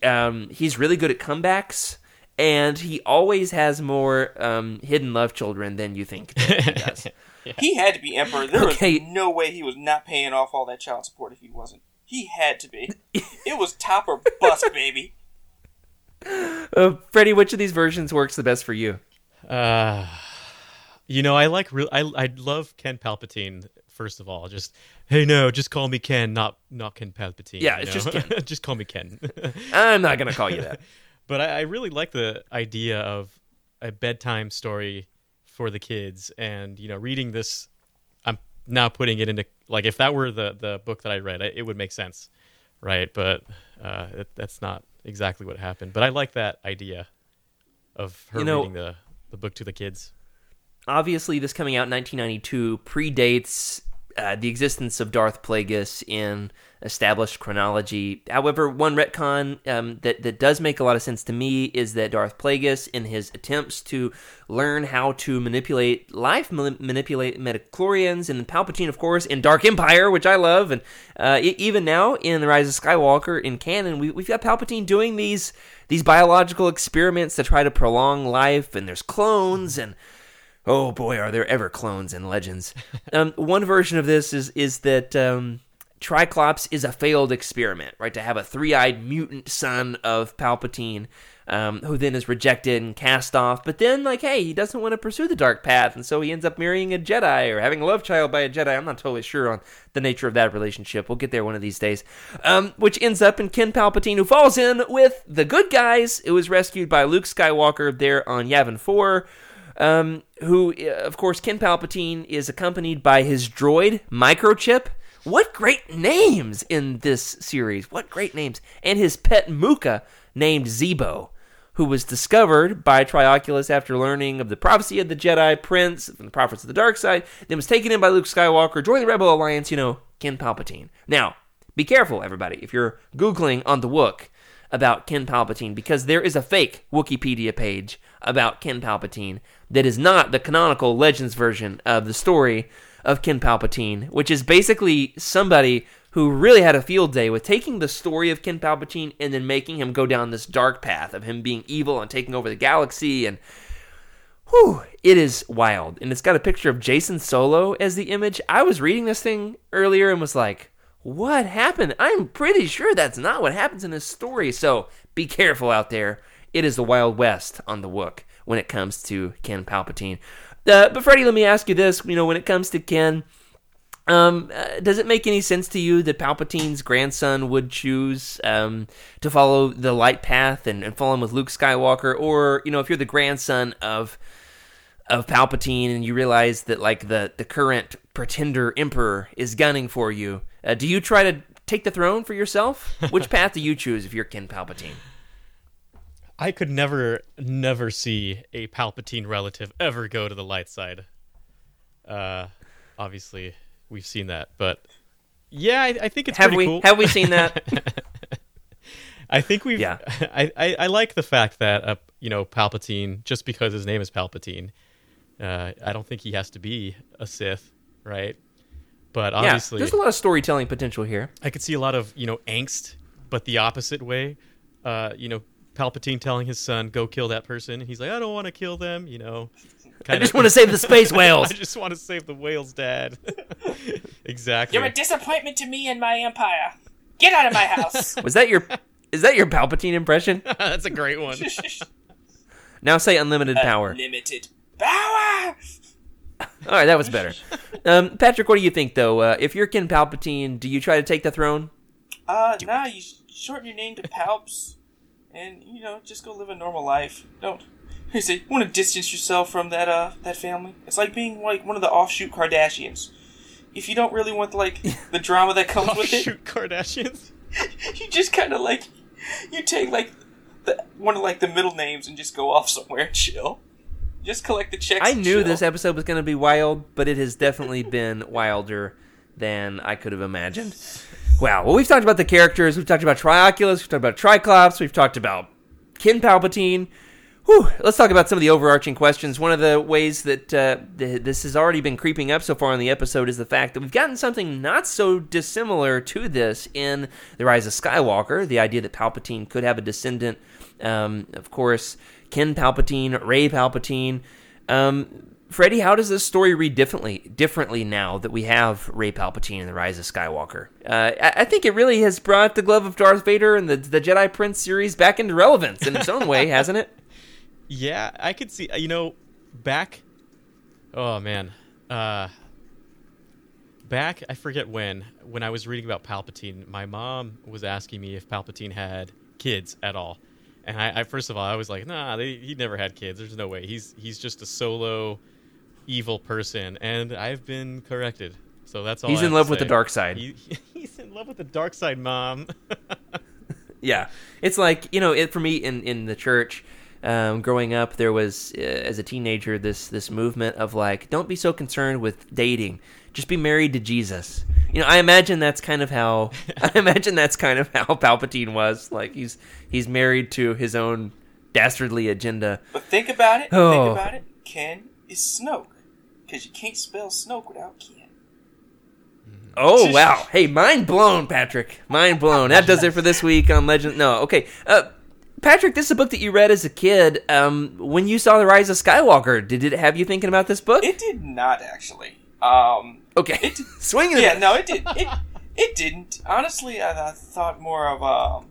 um, he's really good at comebacks, and he always has more um, hidden love children than you think that he does. He had to be emperor. There Okay. was no way he was not paying off all that child support if he wasn't. He had to be. it was top or bust, baby. uh, Freddie, which of these versions works the best for you? Uh, you know, I like real. I I love Ken Palpatine. First of all, just hey, no, just call me Ken, not not Ken Palpatine. Yeah, it's know? just Ken. just call me Ken. I'm not gonna call you that. but I, I really like the idea of a bedtime story for the kids, and you know, reading this, I'm now putting it into like if that were the the book that I read, it would make sense, right? But uh, it, that's not exactly what happened. But I like that idea of her You know- reading the the book to the kids. obviously this coming out in 1992 predates uh, the existence of Darth Plagueis in established chronology. However, one retcon um, that that does make a lot of sense to me is that Darth Plagueis, in his attempts to learn how to manipulate life, ma- manipulate midi-chlorians, and Palpatine, of course, in Dark Empire, which I love, and uh, even now in the Rise of Skywalker in canon, we, we've got Palpatine doing these these biological experiments to try to prolong life, and there's clones and Oh boy, are there ever clones and legends? um, one version of this is is that um, Triclops is a failed experiment, right? To have a three-eyed mutant son of Palpatine, um, who then is rejected and cast off. But then, like, hey, he doesn't want to pursue the dark path, and so he ends up marrying a Jedi or having a love child by a Jedi. I'm not totally sure on the nature of that relationship. We'll get there one of these days. Um, which ends up in Ken Palpatine, who falls in with the good guys. It was rescued by Luke Skywalker there on Yavin 4 um, who, uh, of course, Ken Palpatine is accompanied by his droid, Microchip. What great names in this series! What great names! And his pet mooka, named Zeebo, who was discovered by Trioculus after learning of the prophecy of the Jedi Prince from the prophets of the dark side, then was taken in by Luke Skywalker, joined the Rebel Alliance, you know, Ken Palpatine. Now, be careful, everybody, if you're Googling on the Wook about Ken Palpatine, because there is a fake Wikipedia page about Ken Palpatine that is not the canonical Legends version of the story of Ken Palpatine, which is basically somebody who really had a field day with taking the story of Ken Palpatine and then making him go down this dark path of him being evil and taking over the galaxy and whew, it is wild. And it's got a picture of Jacen Solo as the image. I was reading this thing earlier and was like, what happened? I'm pretty sure that's not what happens in this story. So be careful out there. It is the Wild West on the Wook when it comes to Ken Palpatine. Uh, but Freddie, let me ask you this: you know, when it comes to Ken, um, uh, does it make any sense to you that Palpatine's grandson would choose um, to follow the light path and, and fall in with Luke Skywalker, or you know, if you're the grandson of of Palpatine and you realize that like the the current pretender emperor is gunning for you, uh, do you try to take the throne for yourself? Which path do you choose if you're Ken Palpatine? I could never, never see a Palpatine relative ever go to the light side. Uh, obviously, we've seen that, but yeah, I, I think it's have pretty we cool. have we seen that? I think we've. Yeah. I, I, I like the fact that uh, you know Palpatine, just because his name is Palpatine, uh, I don't think he has to be a Sith, right? But yeah, obviously, there's a lot of storytelling potential here. I could see a lot of you know angst, but the opposite way. Uh, you know, Palpatine telling his son, "Go kill that person." He's like, "I don't want to kill them," you know. I just want to save the space whales. I just want to save the whales, Dad. exactly. You're a disappointment to me and my empire. Get out of my house. Was that your is that your Palpatine impression? That's a great one. Now say unlimited power. Limited power. All right, that was better. Um, Patrick, what do you think though? Uh, if you're Ken Palpatine, do you try to take the throne? Uh, nah, you shorten your name to Palps, and you know, just go live a normal life. Don't. You say you want to distance yourself from that uh that family. It's like being like one of the offshoot Kardashians. If you don't really want like the drama that comes with it, Shoot Kardashians. you just kind of like you take like the one of like the middle names and just go off somewhere and chill. Just collect the checks. I knew chill. this episode was going to be wild, but it has definitely been wilder than I could have imagined. Wow. Well, we've talked about the characters. We've talked about Trioculus. We've talked about Triclops. We've talked about Ken Palpatine. Whew. Let's talk about some of the overarching questions. One of the ways that uh, th- this has already been creeping up so far in the episode is the fact that we've gotten something not so dissimilar to this in The Rise of Skywalker. The idea that Palpatine could have a descendant. Um, of course, Ken Palpatine, Rey Palpatine. Um, Freddie, how does this story read differently differently now that we have Rey Palpatine in The Rise of Skywalker? Uh, I, I think it really has brought the Glove of Darth Vader and the, the Jedi Prince series back into relevance in its own way, hasn't it? Yeah, I could see. You know, back. Oh man, uh, back. I forget when. When I was reading about Palpatine, my mom was asking me if Palpatine had kids at all, and I, I first of all, I was like, Nah, they, he never had kids. There's no way. He's he's just a solo evil person, and I've been corrected. So that's all. He's in love with the dark side. He, he's in love with the dark side, mom. Yeah, it's like you know, it for me in in the church. Um, growing up, there was uh, as a teenager this this movement of like, don't be so concerned with dating, just be married to Jesus. You know, I imagine that's kind of how I imagine that's kind of how Palpatine was. Like he's he's married to his own dastardly agenda. But think about it. Oh. Think about it. Ken is Snoke, because you can't spell Snoke without Ken. Oh wow! Hey, mind blown, Patrick. Mind blown. That does it for this week on Legend. No, okay. Uh, Patrick, this is a book that you read as a kid. Um, when you saw the Rise of Skywalker, did it have you thinking about this book? It did not actually. Um, okay, swinging. yeah, no, it did. It it didn't. Honestly, I, I thought more of um,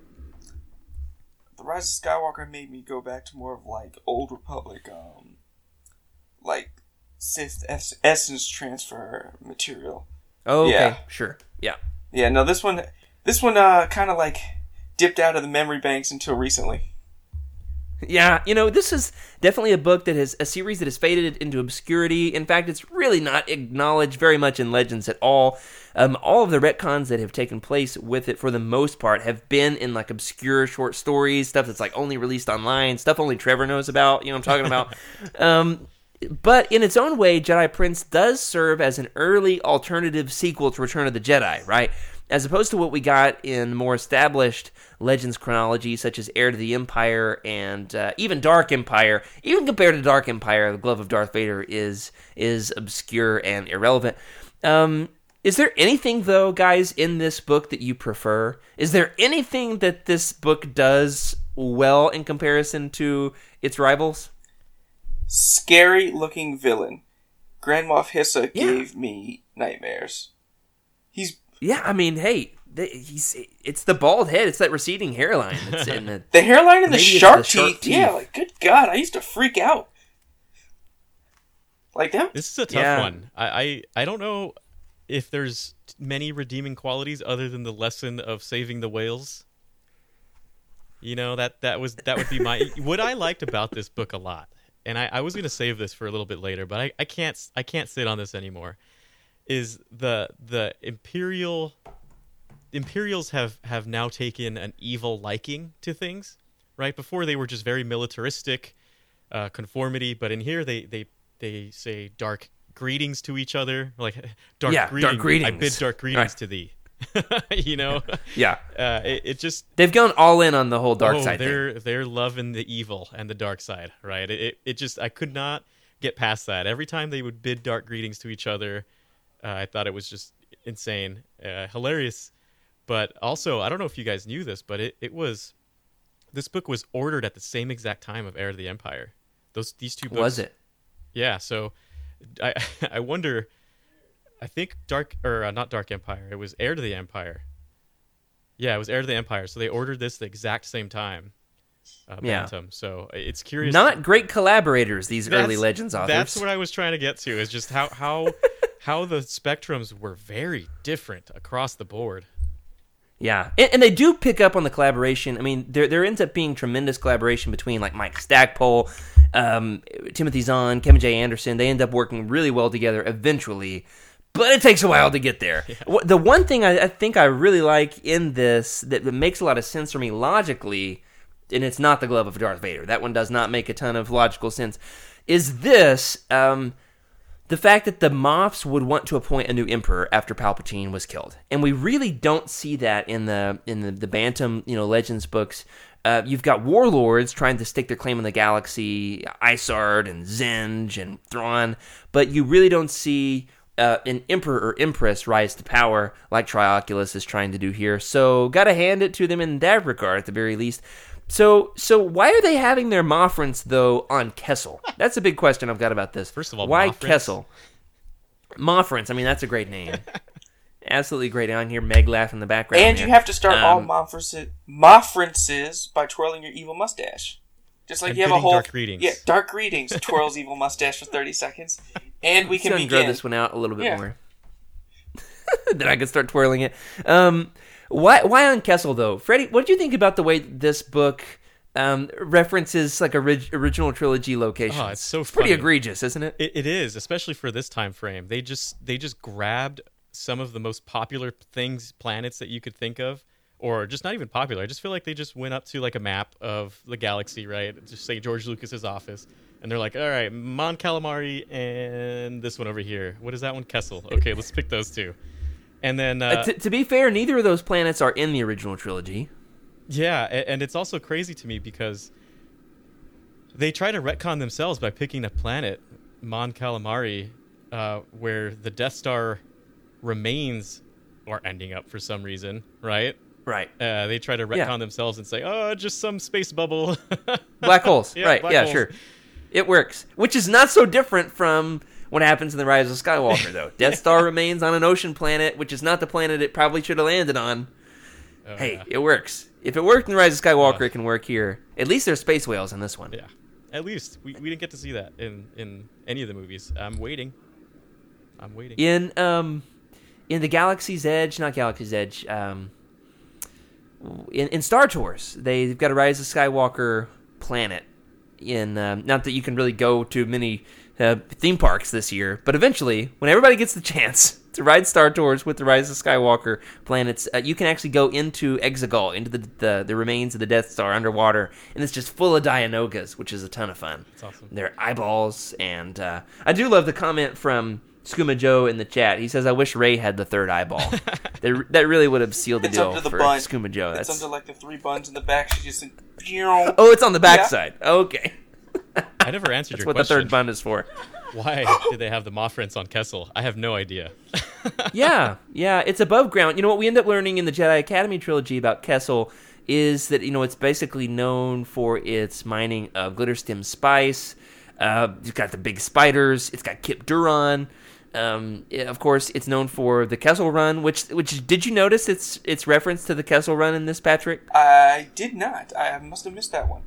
Rise of Skywalker made me go back to more of like Old Republic, um, like Sith es- essence transfer material. Oh, okay, Yeah. sure. Yeah. Yeah, no, this one, this one, uh, kind of like dipped out of the memory banks until recently. Yeah, you know, this is definitely a book that has a series that has faded into obscurity. In fact, it's really not acknowledged very much in Legends at all. Um, all of the retcons that have taken place with it, for the most part, have been in like obscure short stories, stuff that's like only released online, stuff only Trevor knows about. You know what I'm talking about? um, but in its own way, Jedi Prince does serve as an early alternative sequel to Return of the Jedi, right? As opposed to what we got in more established Legends chronology, such as Heir to the Empire and uh, even Dark Empire. Even compared to Dark Empire, the Glove of Darth Vader is is obscure and irrelevant. Um, is there anything though, guys, in this book that you prefer? Is there anything that this book does well in comparison to its rivals? Scary looking villain. Grand Moff Hissa Yeah. gave me nightmares. He's Yeah, I mean, hey, the, he's it's the bald head. It's that receding hairline. That's in the the hairline and the shark, the shark teeth. Yeah, like good God, I used to freak out. Like that. This is a tough Yeah. one. I, I I don't know if there's many redeeming qualities other than the lesson of saving the whales. You know that that was that would be my what I liked about this book a lot, and I, I was gonna save this for a little bit later, but I, I can't I can't sit on this anymore. Is the the imperial Imperials have have now taken an evil liking to things, right? Before they were just very militaristic, uh, conformity, but in here they they they say dark greetings to each other, like dark Yeah, dark greeting. I greetings. bid dark greetings Right. to thee. you know, yeah. uh, it, it just They've gone all in on the whole dark oh, side they're they're loving the evil and the dark side, right? It, it it just I could not get past that. Every time they would bid dark greetings to each other, uh, I thought it was just insane, uh, hilarious. But also, I don't know if you guys knew this, but it, it was this book was ordered at the same exact time of Heir to the Empire. Those these two books Was it? yeah, so I I wonder. I think Dark or uh, not Dark Empire. It was Heir to the Empire. Yeah, it was Heir to the Empire. So they ordered this the exact same time. Uh, Yeah. So it's curious. Not great collaborators, these early That's- Legends authors. That's what I was trying to get to. Is just how how how the spectrums were very different across the board. Yeah, and, and they do pick up on the collaboration. I mean, there there ends up being tremendous collaboration between like Mike Stackpole, um, Timothy Zahn, Kevin J. Anderson. They end up working really well together eventually, but it takes a while to get there. Wh- The one thing I, I think I really like in this that, that makes a lot of sense for me logically, and it's not the glove of Darth Vader. That one does not make a ton of logical sense. Is this? Um, the fact that the Moffs would want to appoint a new emperor after Palpatine was killed, and we really don't see that in the in the, the Bantam you know Legends books. Uh, you've got warlords trying to stake their claim in the galaxy, Isard and Zsinj and Thrawn, but you really don't see uh, an emperor or empress rise to power like Trioculus is trying to do here. So, gotta hand it to them in that regard at the very least. So, so why are they having their Moffrents though on Kessel? That's a big question I've got about this. First of all, why Moffrents? Kessel? Moffrents. I mean, that's a great name. Absolutely great. I hear Meg laugh in the background. and there. you have to start all Um, Moffrences, Moffrences by twirling your evil mustache. Just like And you have a whole dark greetings. Yeah, dark greetings. Twirls evil mustache for thirty seconds, and we can gonna draw begin. this one out a little bit Yeah. more. then I can start twirling it. Um, why why on Kessel though, Freddie? What do you think about the way this book um, references like orig- original trilogy locations? Oh, it's so pretty egregious, isn't it? It, it is, especially for this time frame. They just they just grabbed some of the most popular things, planets that you could think of, or just not even popular. I just feel like they just went up to like a map of the galaxy, right? Just say George Lucas's office, and they're like, "All right, Mon Calamari and this one over here. What is that one? Kessel. Okay, let's pick those two. And then uh, Uh, t- to be fair, neither of those planets are in the original trilogy. Yeah, and it's also crazy to me because they try to retcon themselves by picking a planet, Mon Calamari, uh, where the Death Star remains are ending up for some reason, right? Right. Uh, they try to retcon Yeah. themselves and say, "Oh, just some space bubble." Black holes. Yeah, right. black yeah, holes. sure. It works. Which is not so different from what happens in the Rise of Skywalker, though. Death Star remains on an ocean planet, which is not the planet it probably should have landed on. Oh, hey, yeah. it works. If it worked in the Rise of Skywalker, it can work here. At least there's space whales in this one. yeah. At least we, we didn't get to see that in in any of the movies. I'm waiting. I'm waiting. In um, in the Galaxy's Edge, not Galaxy's Edge. Um, in, in Star Tours, they've got a Rise of Skywalker planet. In um, not that you can really go to many uh, theme parks this year, but eventually, when everybody gets the chance to ride Star Tours with the Rise of Skywalker planets, uh, you can actually go into Exegol, into the, the the remains of the Death Star underwater, and it's just full of Dianogas, which is a ton of fun. That's awesome. Their eyeballs, and uh, I do love the comment from Skooma Joe in the chat. He says, "I wish Rey had the third eyeball. that, that really would have sealed the It's deal the for bun. Skooma Joe. It's That's under like the three buns in the back. She just. oh, it's on the backside. Okay, I never answered your question. that's your what question. the third bun is for. Why did they have the Moffrents on Kessel? I have no idea. yeah, yeah, it's above ground. You know what we end up learning in the Jedi Academy trilogy about Kessel is that you know it's basically known for its mining of glitterstim spice. Uh, it's got the big spiders. It's got Kip Durron. Um, of course, it's known for the Kessel Run. Which, which did you notice? Its its reference to the Kessel Run in this, Patrick? I did not. I must have missed that one.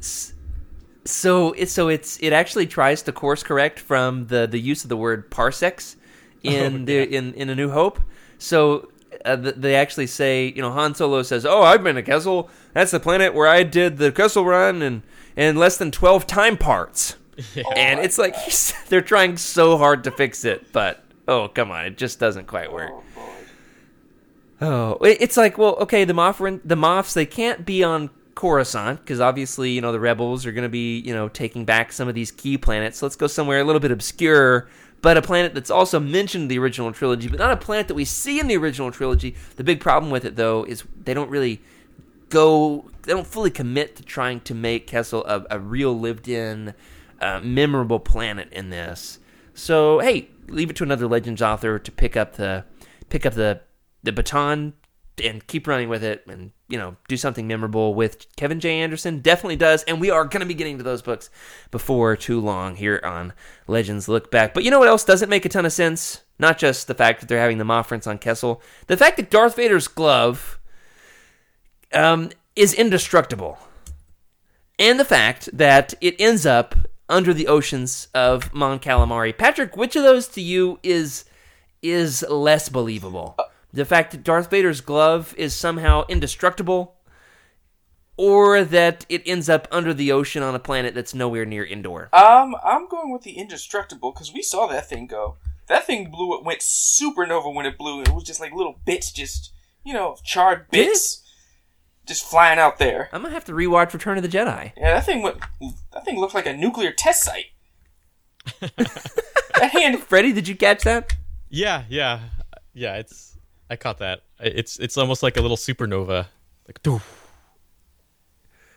So it's so it's it actually tries to course correct from the the use of the word parsecs in the in in A New Hope. So uh, th- they actually say, you know, Han Solo says, "Oh, I've been to Kessel. That's the planet where I did the Kessel Run and in less than twelve time parts." And it's like he's, they're trying so hard to fix it, but oh come on, it just doesn't quite work. Oh. Oh, it- it's like, well, okay, the Moff, the Moffs, they can't be on Coruscant because obviously, you know, the rebels are going to be, you know, taking back some of these key planets. So let's go somewhere a little bit obscure, but a planet that's also mentioned in the original trilogy, but not a planet that we see in the original trilogy. The big problem with it, though, is they don't really go, they don't fully commit to trying to make Kessel a, a real lived-in, uh, memorable planet in this. So hey, leave it to another Legends author to pick up the pick up the the baton and keep running with it and you know do something memorable with Kevin J. Anderson. Definitely does and we are going to be getting to those books before too long here on Legends Look Back. But you know what else doesn't make a ton of sense? Not just the fact that they're having the Moffrents on Kessel. The fact that Darth Vader's glove um, is indestructible. And the fact that it ends up under the oceans of Mon Calamari. Patrick, which of those to you is is less believable? The fact that Darth Vader's glove is somehow indestructible, or that it ends up under the ocean on a planet that's nowhere near Endor? Um, I'm going with the indestructible because we saw that thing go. That thing blew. It went supernova when it blew. It was just like little bits, just you know, charred bits, just flying out there. I'm gonna have to rewatch Return of the Jedi. Yeah, that thing went. That thing looked like a nuclear test site. that hand. Freddie, did you catch that? Yeah, yeah, yeah. It's I caught that. It's it's almost like a little supernova. Like, doof.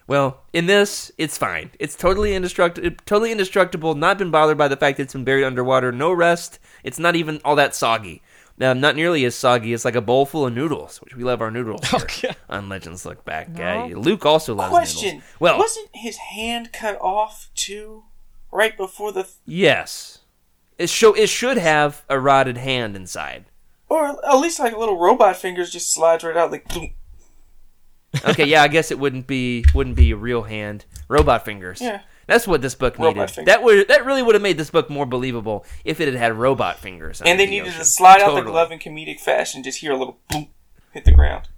Well, in this, it's fine. It's totally indestructible. Totally indestructible. Not been bothered by the fact that it's been buried underwater. No rust. It's not even all that soggy. Um, not nearly as soggy as like a bowl full of noodles, which we love our noodles here Okay. on Legends Look Back. No. Uh, Luke also loves Question. noodles. Well, wasn't his hand cut off too? Right before the, yes, it show it should have a rotted hand inside. Or at least like little robot fingers just slides right out like. boom. Okay, yeah, I guess it wouldn't be wouldn't be a real hand. Robot fingers. Yeah. That's what this book Robot needed. fingers. That would that really would have made this book more believable if it had had robot fingers. And they the needed ocean. to slide out the glove in comedic fashion. Just hear a little boom hit the ground.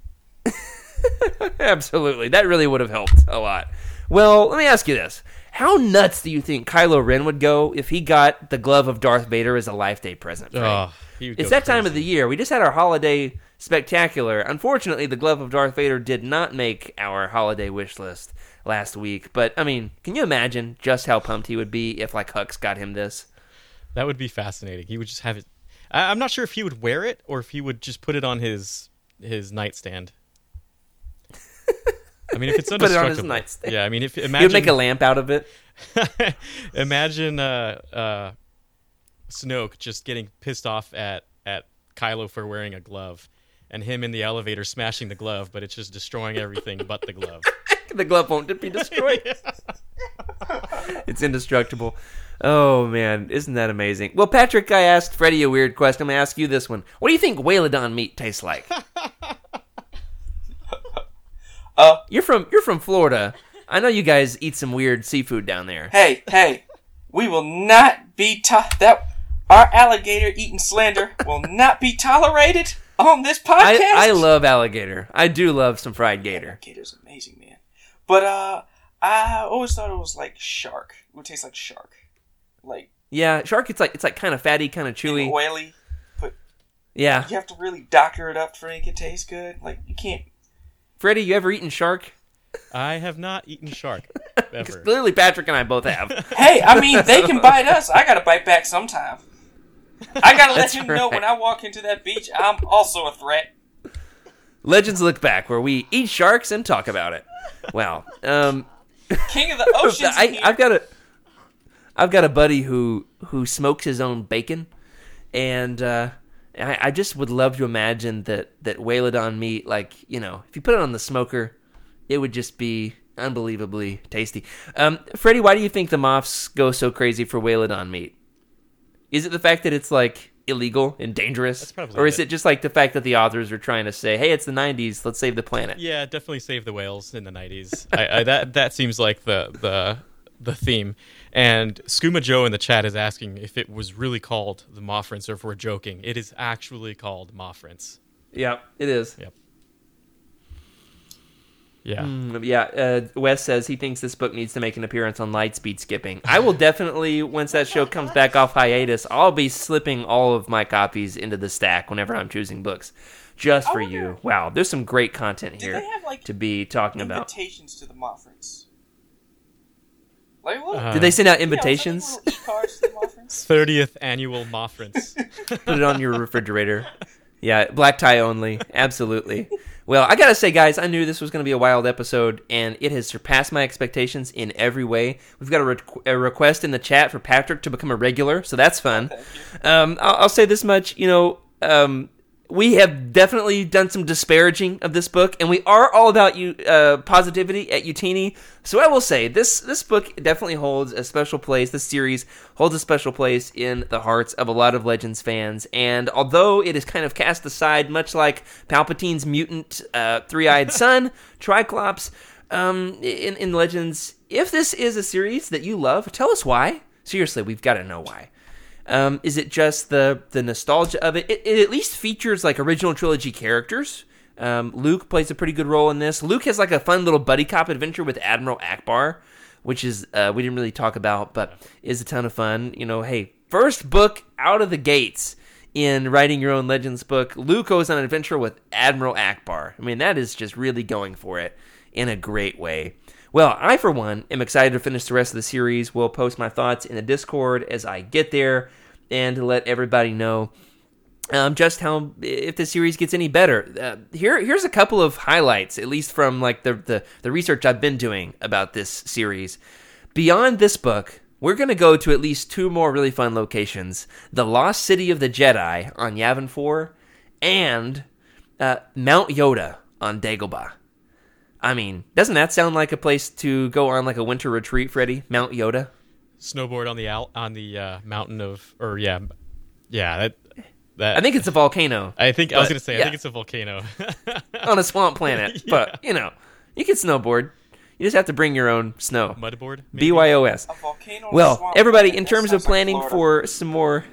Absolutely. That really would have helped a lot. Well, let me ask you this. How nuts do you think Kylo Ren would go if he got the glove of Darth Vader as a life day present? Frank? Oh, he it's that time of the year. We just had our holiday spectacular. Unfortunately, the glove of Darth Vader did not make our holiday wish list last week. But, I mean, can you imagine just how pumped he would be if, like, Hux got him this? That would be fascinating. He would just have it. I, I'm not sure if he would wear it or if he would just put it on his his nightstand. I mean, if it's Put it on his nightstand. Yeah, I mean, if imagine would make a lamp out of it. imagine uh, uh, Snoke just getting pissed off at at Kylo for wearing a glove, and him in the elevator smashing the glove, but it's just destroying everything but the glove. the glove won't be destroyed. it's indestructible. Oh man, isn't that amazing? Well, Patrick, I asked Freddie a weird question. I'm gonna ask you this one. What do you think Whaladon meat tastes like? Uh, You're from you're from Florida. I know you guys eat some weird seafood down there. hey, hey, we will not be to- that our alligator eating slander will not be tolerated on this podcast. I, I love alligator. I do love some fried gator. alligator's amazing, man. But uh, I always thought it was like shark. It would taste like shark, like Yeah, shark. It's like it's like kind of fatty, kind of chewy. and oily. But Yeah, you have to really doctor it up to make it taste good. Like you can't. Freddie, you ever eaten shark? I have not eaten shark ever. Clearly, Patrick and I both have. Hey, I mean, they can bite us. I gotta bite back sometime. I gotta let you him know when I walk into that beach, I'm also a threat. Legends look back, where we eat sharks and talk about it. Wow. Um, King of the ocean. I. I've got a, I've got a buddy who who smokes his own bacon, and uh, I, I just would love to imagine that that Whaladon meat, like you know, if you put it on the smoker, it would just be unbelievably tasty. Um, Freddie, why do you think the Moffs go so crazy for Whaladon meat? Is it the fact that it's like illegal and dangerous, probably or is it. it just like the fact that the authors are trying to say, "Hey, it's the '90s, let's save the planet"? Yeah, definitely save the whales in the '90s. I, I, that that seems like the the the theme. And Skooma Joe in the chat is asking if it was really called the Moffrins or if we're joking. It is actually called Moffrins. Yeah, it is. Yep. Yeah. Mm, Yeah, uh, Wes says he thinks this book needs to make an appearance on Lightspeed Skipping. I will definitely, once that show comes back off hiatus, I'll be slipping all of my copies into the stack whenever I'm choosing books, just for you. Wow, there's some great content Do here they have like to be talking about. invitations to the Moffrins? Like what? Uh, Did they send out invitations? it's like little e-cards to the Moffrins. 30th annual Moffrins. Put it on your refrigerator. Yeah, black tie only. Absolutely. Well, I gotta say, guys, I knew this was gonna be a wild episode, and it has surpassed my expectations in every way. We've got a, re- a request in the chat for Patrick to become a regular, so that's fun. Um, I'll, I'll say this much, you know, um, we have definitely done some disparaging of this book, and we are all about you uh, positivity at Utini. So I will say this: this book definitely holds a special place. This series holds a special place in the hearts of a lot of Legends fans. And although it is kind of cast aside, much like Palpatine's mutant uh, three-eyed son, Triclops, um, in in Legends, if this is a series that you love, tell us why. Seriously, we've got to know why. Um, is it just the the nostalgia of it? it? It at least features like original trilogy characters. Um, Luke plays a pretty good role in this. Luke has like a fun little buddy cop adventure with Admiral Ackbar, which is uh, we didn't really talk about, but is a ton of fun. You know, hey, first book out of the gates in writing your own Legends book. Luke goes on an adventure with Admiral Ackbar. I mean, that is just really going for it in a great way. Well, I, for one, am excited to finish the rest of the series. We'll post my thoughts in the Discord as I get there and let everybody know um, just how if the series gets any better. Uh, here, here's a couple of highlights, at least from like the, the the research I've been doing about this series. Beyond this book, we're gonna go to at least two more really fun locations: the Lost City of the Jedi on Yavin Four, and uh, Mount Yoda on Dagobah. I mean, doesn't that sound like a place to go on like a winter retreat, Freddie? Mount Yoda Snowboard on the al- on the uh, mountain of or yeah. Yeah, that that I think it's a volcano I think I was going to say I think it's a volcano. on a swamp planet, but you know, you can snowboard. You just have to bring your own snow. Mudboard? maybe? BYOS. A volcano. Well, swamp. everybody, in terms of sounds like planning for some more,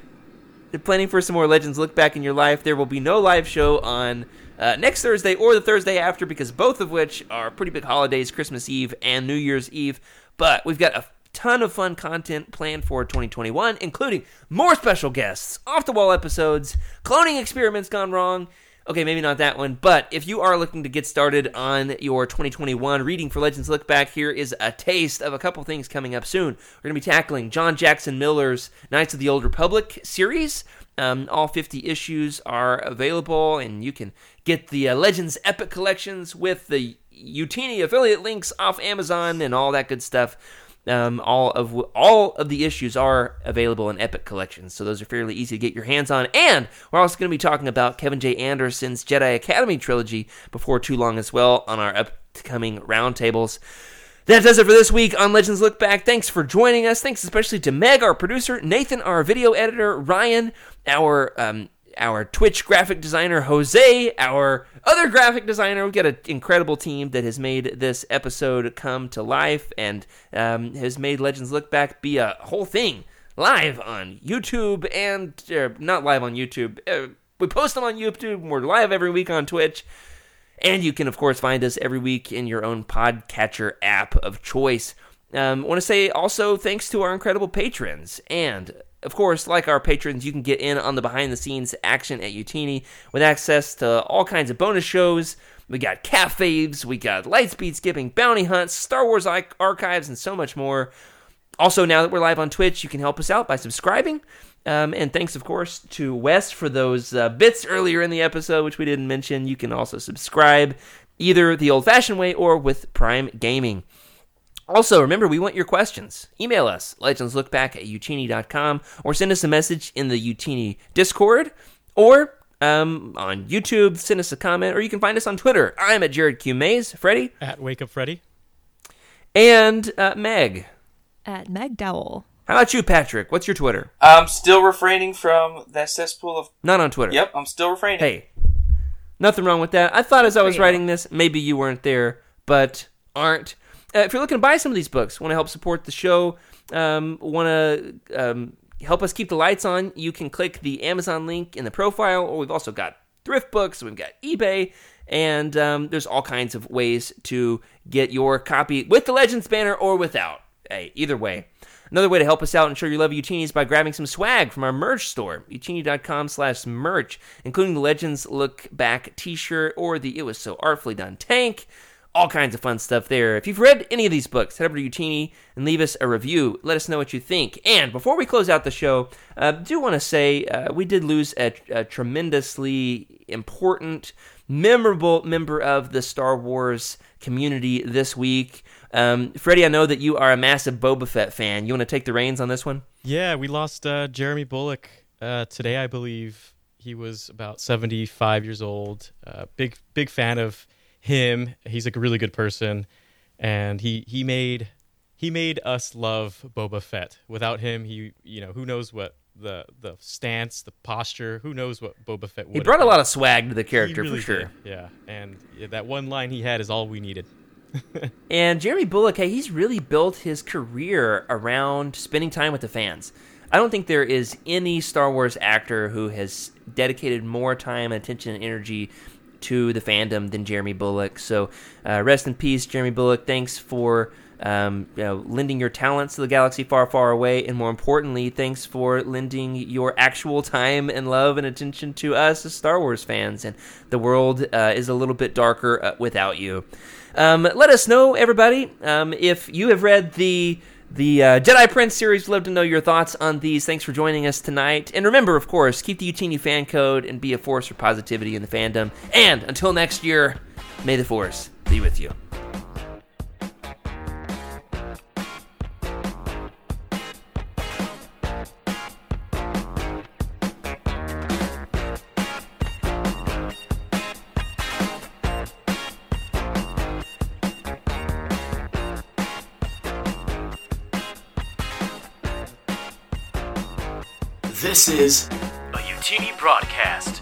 planning for some more Legends look back in your life, there will be no live show on uh, next Thursday or the Thursday after, because both of which are pretty big holidays, Christmas Eve and New Year's Eve. But we've got a ton of fun content planned for 2021, including more special guests, off the wall episodes, cloning experiments gone wrong. Okay, maybe not that one, but if you are looking to get started on your 2021 reading for Legends Look Back, here is a taste of a couple things coming up soon. We're going to be tackling John Jackson Miller's Knights of the Old Republic series. Um, all 50 issues are available, and you can get the uh, Legends Epic collections with the Utini affiliate links off Amazon and all that good stuff. Um, all of all of the issues are available in Epic Collections, so those are fairly easy to get your hands on. And we're also going to be talking about Kevin J. Anderson's Jedi Academy trilogy before too long as well on our upcoming roundtables. That does it for this week on Legends Look Back. Thanks for joining us. Thanks especially to Meg, our producer, Nathan, our video editor, Ryan, our um, our Twitch graphic designer, Jose, our other graphic designer. We've got an incredible team that has made this episode come to life and um, has made Legends Look Back be a whole thing live on YouTube and uh, not live on YouTube. Uh, we post them on YouTube. We're live every week on Twitch. And you can, of course, find us every week in your own podcatcher app of choice. Um, I want to say also thanks to our incredible patrons. And, of course, like our patrons, you can get in on the behind the scenes action at Utini with access to all kinds of bonus shows. We got cat faves, we got lightspeed skipping, bounty hunts, Star Wars archives, and so much more. Also, now that we're live on Twitch, you can help us out by subscribing. Um, and thanks, of course, to Wes for those uh, bits earlier in the episode, which we didn't mention. You can also subscribe either the old fashioned way or with Prime Gaming. Also, remember, we want your questions. Email us, legendslookback at utini.com, or send us a message in the Utini Discord, or um, on YouTube, send us a comment, or you can find us on Twitter. I'm at Jared Q. Mays, Freddie, At Wake Up Freddy. and uh, Meg. At Meg Dowell. How about you, Patrick? What's your Twitter? I'm still refraining from that cesspool of. Not on Twitter. Yep, I'm still refraining. Hey, nothing wrong with that. I thought as I was writing this, maybe you weren't there, but aren't. Uh, if you're looking to buy some of these books, want to help support the show, um, want to um, help us keep the lights on, you can click the Amazon link in the profile, or we've also got thrift books, we've got eBay, and um, there's all kinds of ways to get your copy with the Legends banner or without. Hey, either way. Another way to help us out and show your love of Utini is by grabbing some swag from our merch store, utini.com slash merch, including the Legends Look Back t-shirt or the It Was So Artfully Done tank. All kinds of fun stuff there. If you've read any of these books, head over to Utini and leave us a review. Let us know what you think. And before we close out the show, I uh, do want to say uh, we did lose a, a tremendously important, memorable member of the Star Wars community this week. Um, Freddie, I know that you are a massive Boba Fett fan. You want to take the reins on this one? Yeah, we lost uh, Jeremy Bulloch uh, today, I believe. He was about 75 years old. Uh, big big fan of him. He's a really good person, and he he made he made us love Boba Fett. Without him, he you know who knows what the the stance, the posture, who knows what Boba Fett would. He brought a lot of swag to the character really for sure. did, Yeah, and yeah, that one line he had is all we needed. And Jeremy Bulloch, hey, he's really built his career around spending time with the fans. I don't think there is any Star Wars actor who has dedicated more time, and attention, and energy to the fandom than Jeremy Bulloch. So, uh, rest in peace, Jeremy Bulloch. Thanks for um, you know, lending your talents to the galaxy far, far away, and more importantly, thanks for lending your actual time and love and attention to us as Star Wars fans. And the world uh, is a little bit darker uh, without you. Um, let us know, everybody, um, if you have read the the uh, Jedi Prince series. Love to know your thoughts on these. Thanks for joining us tonight. And remember, of course, keep the Utini fan code and be a force for positivity in the fandom. And until next year, may the force be with you. This is a Utini broadcast.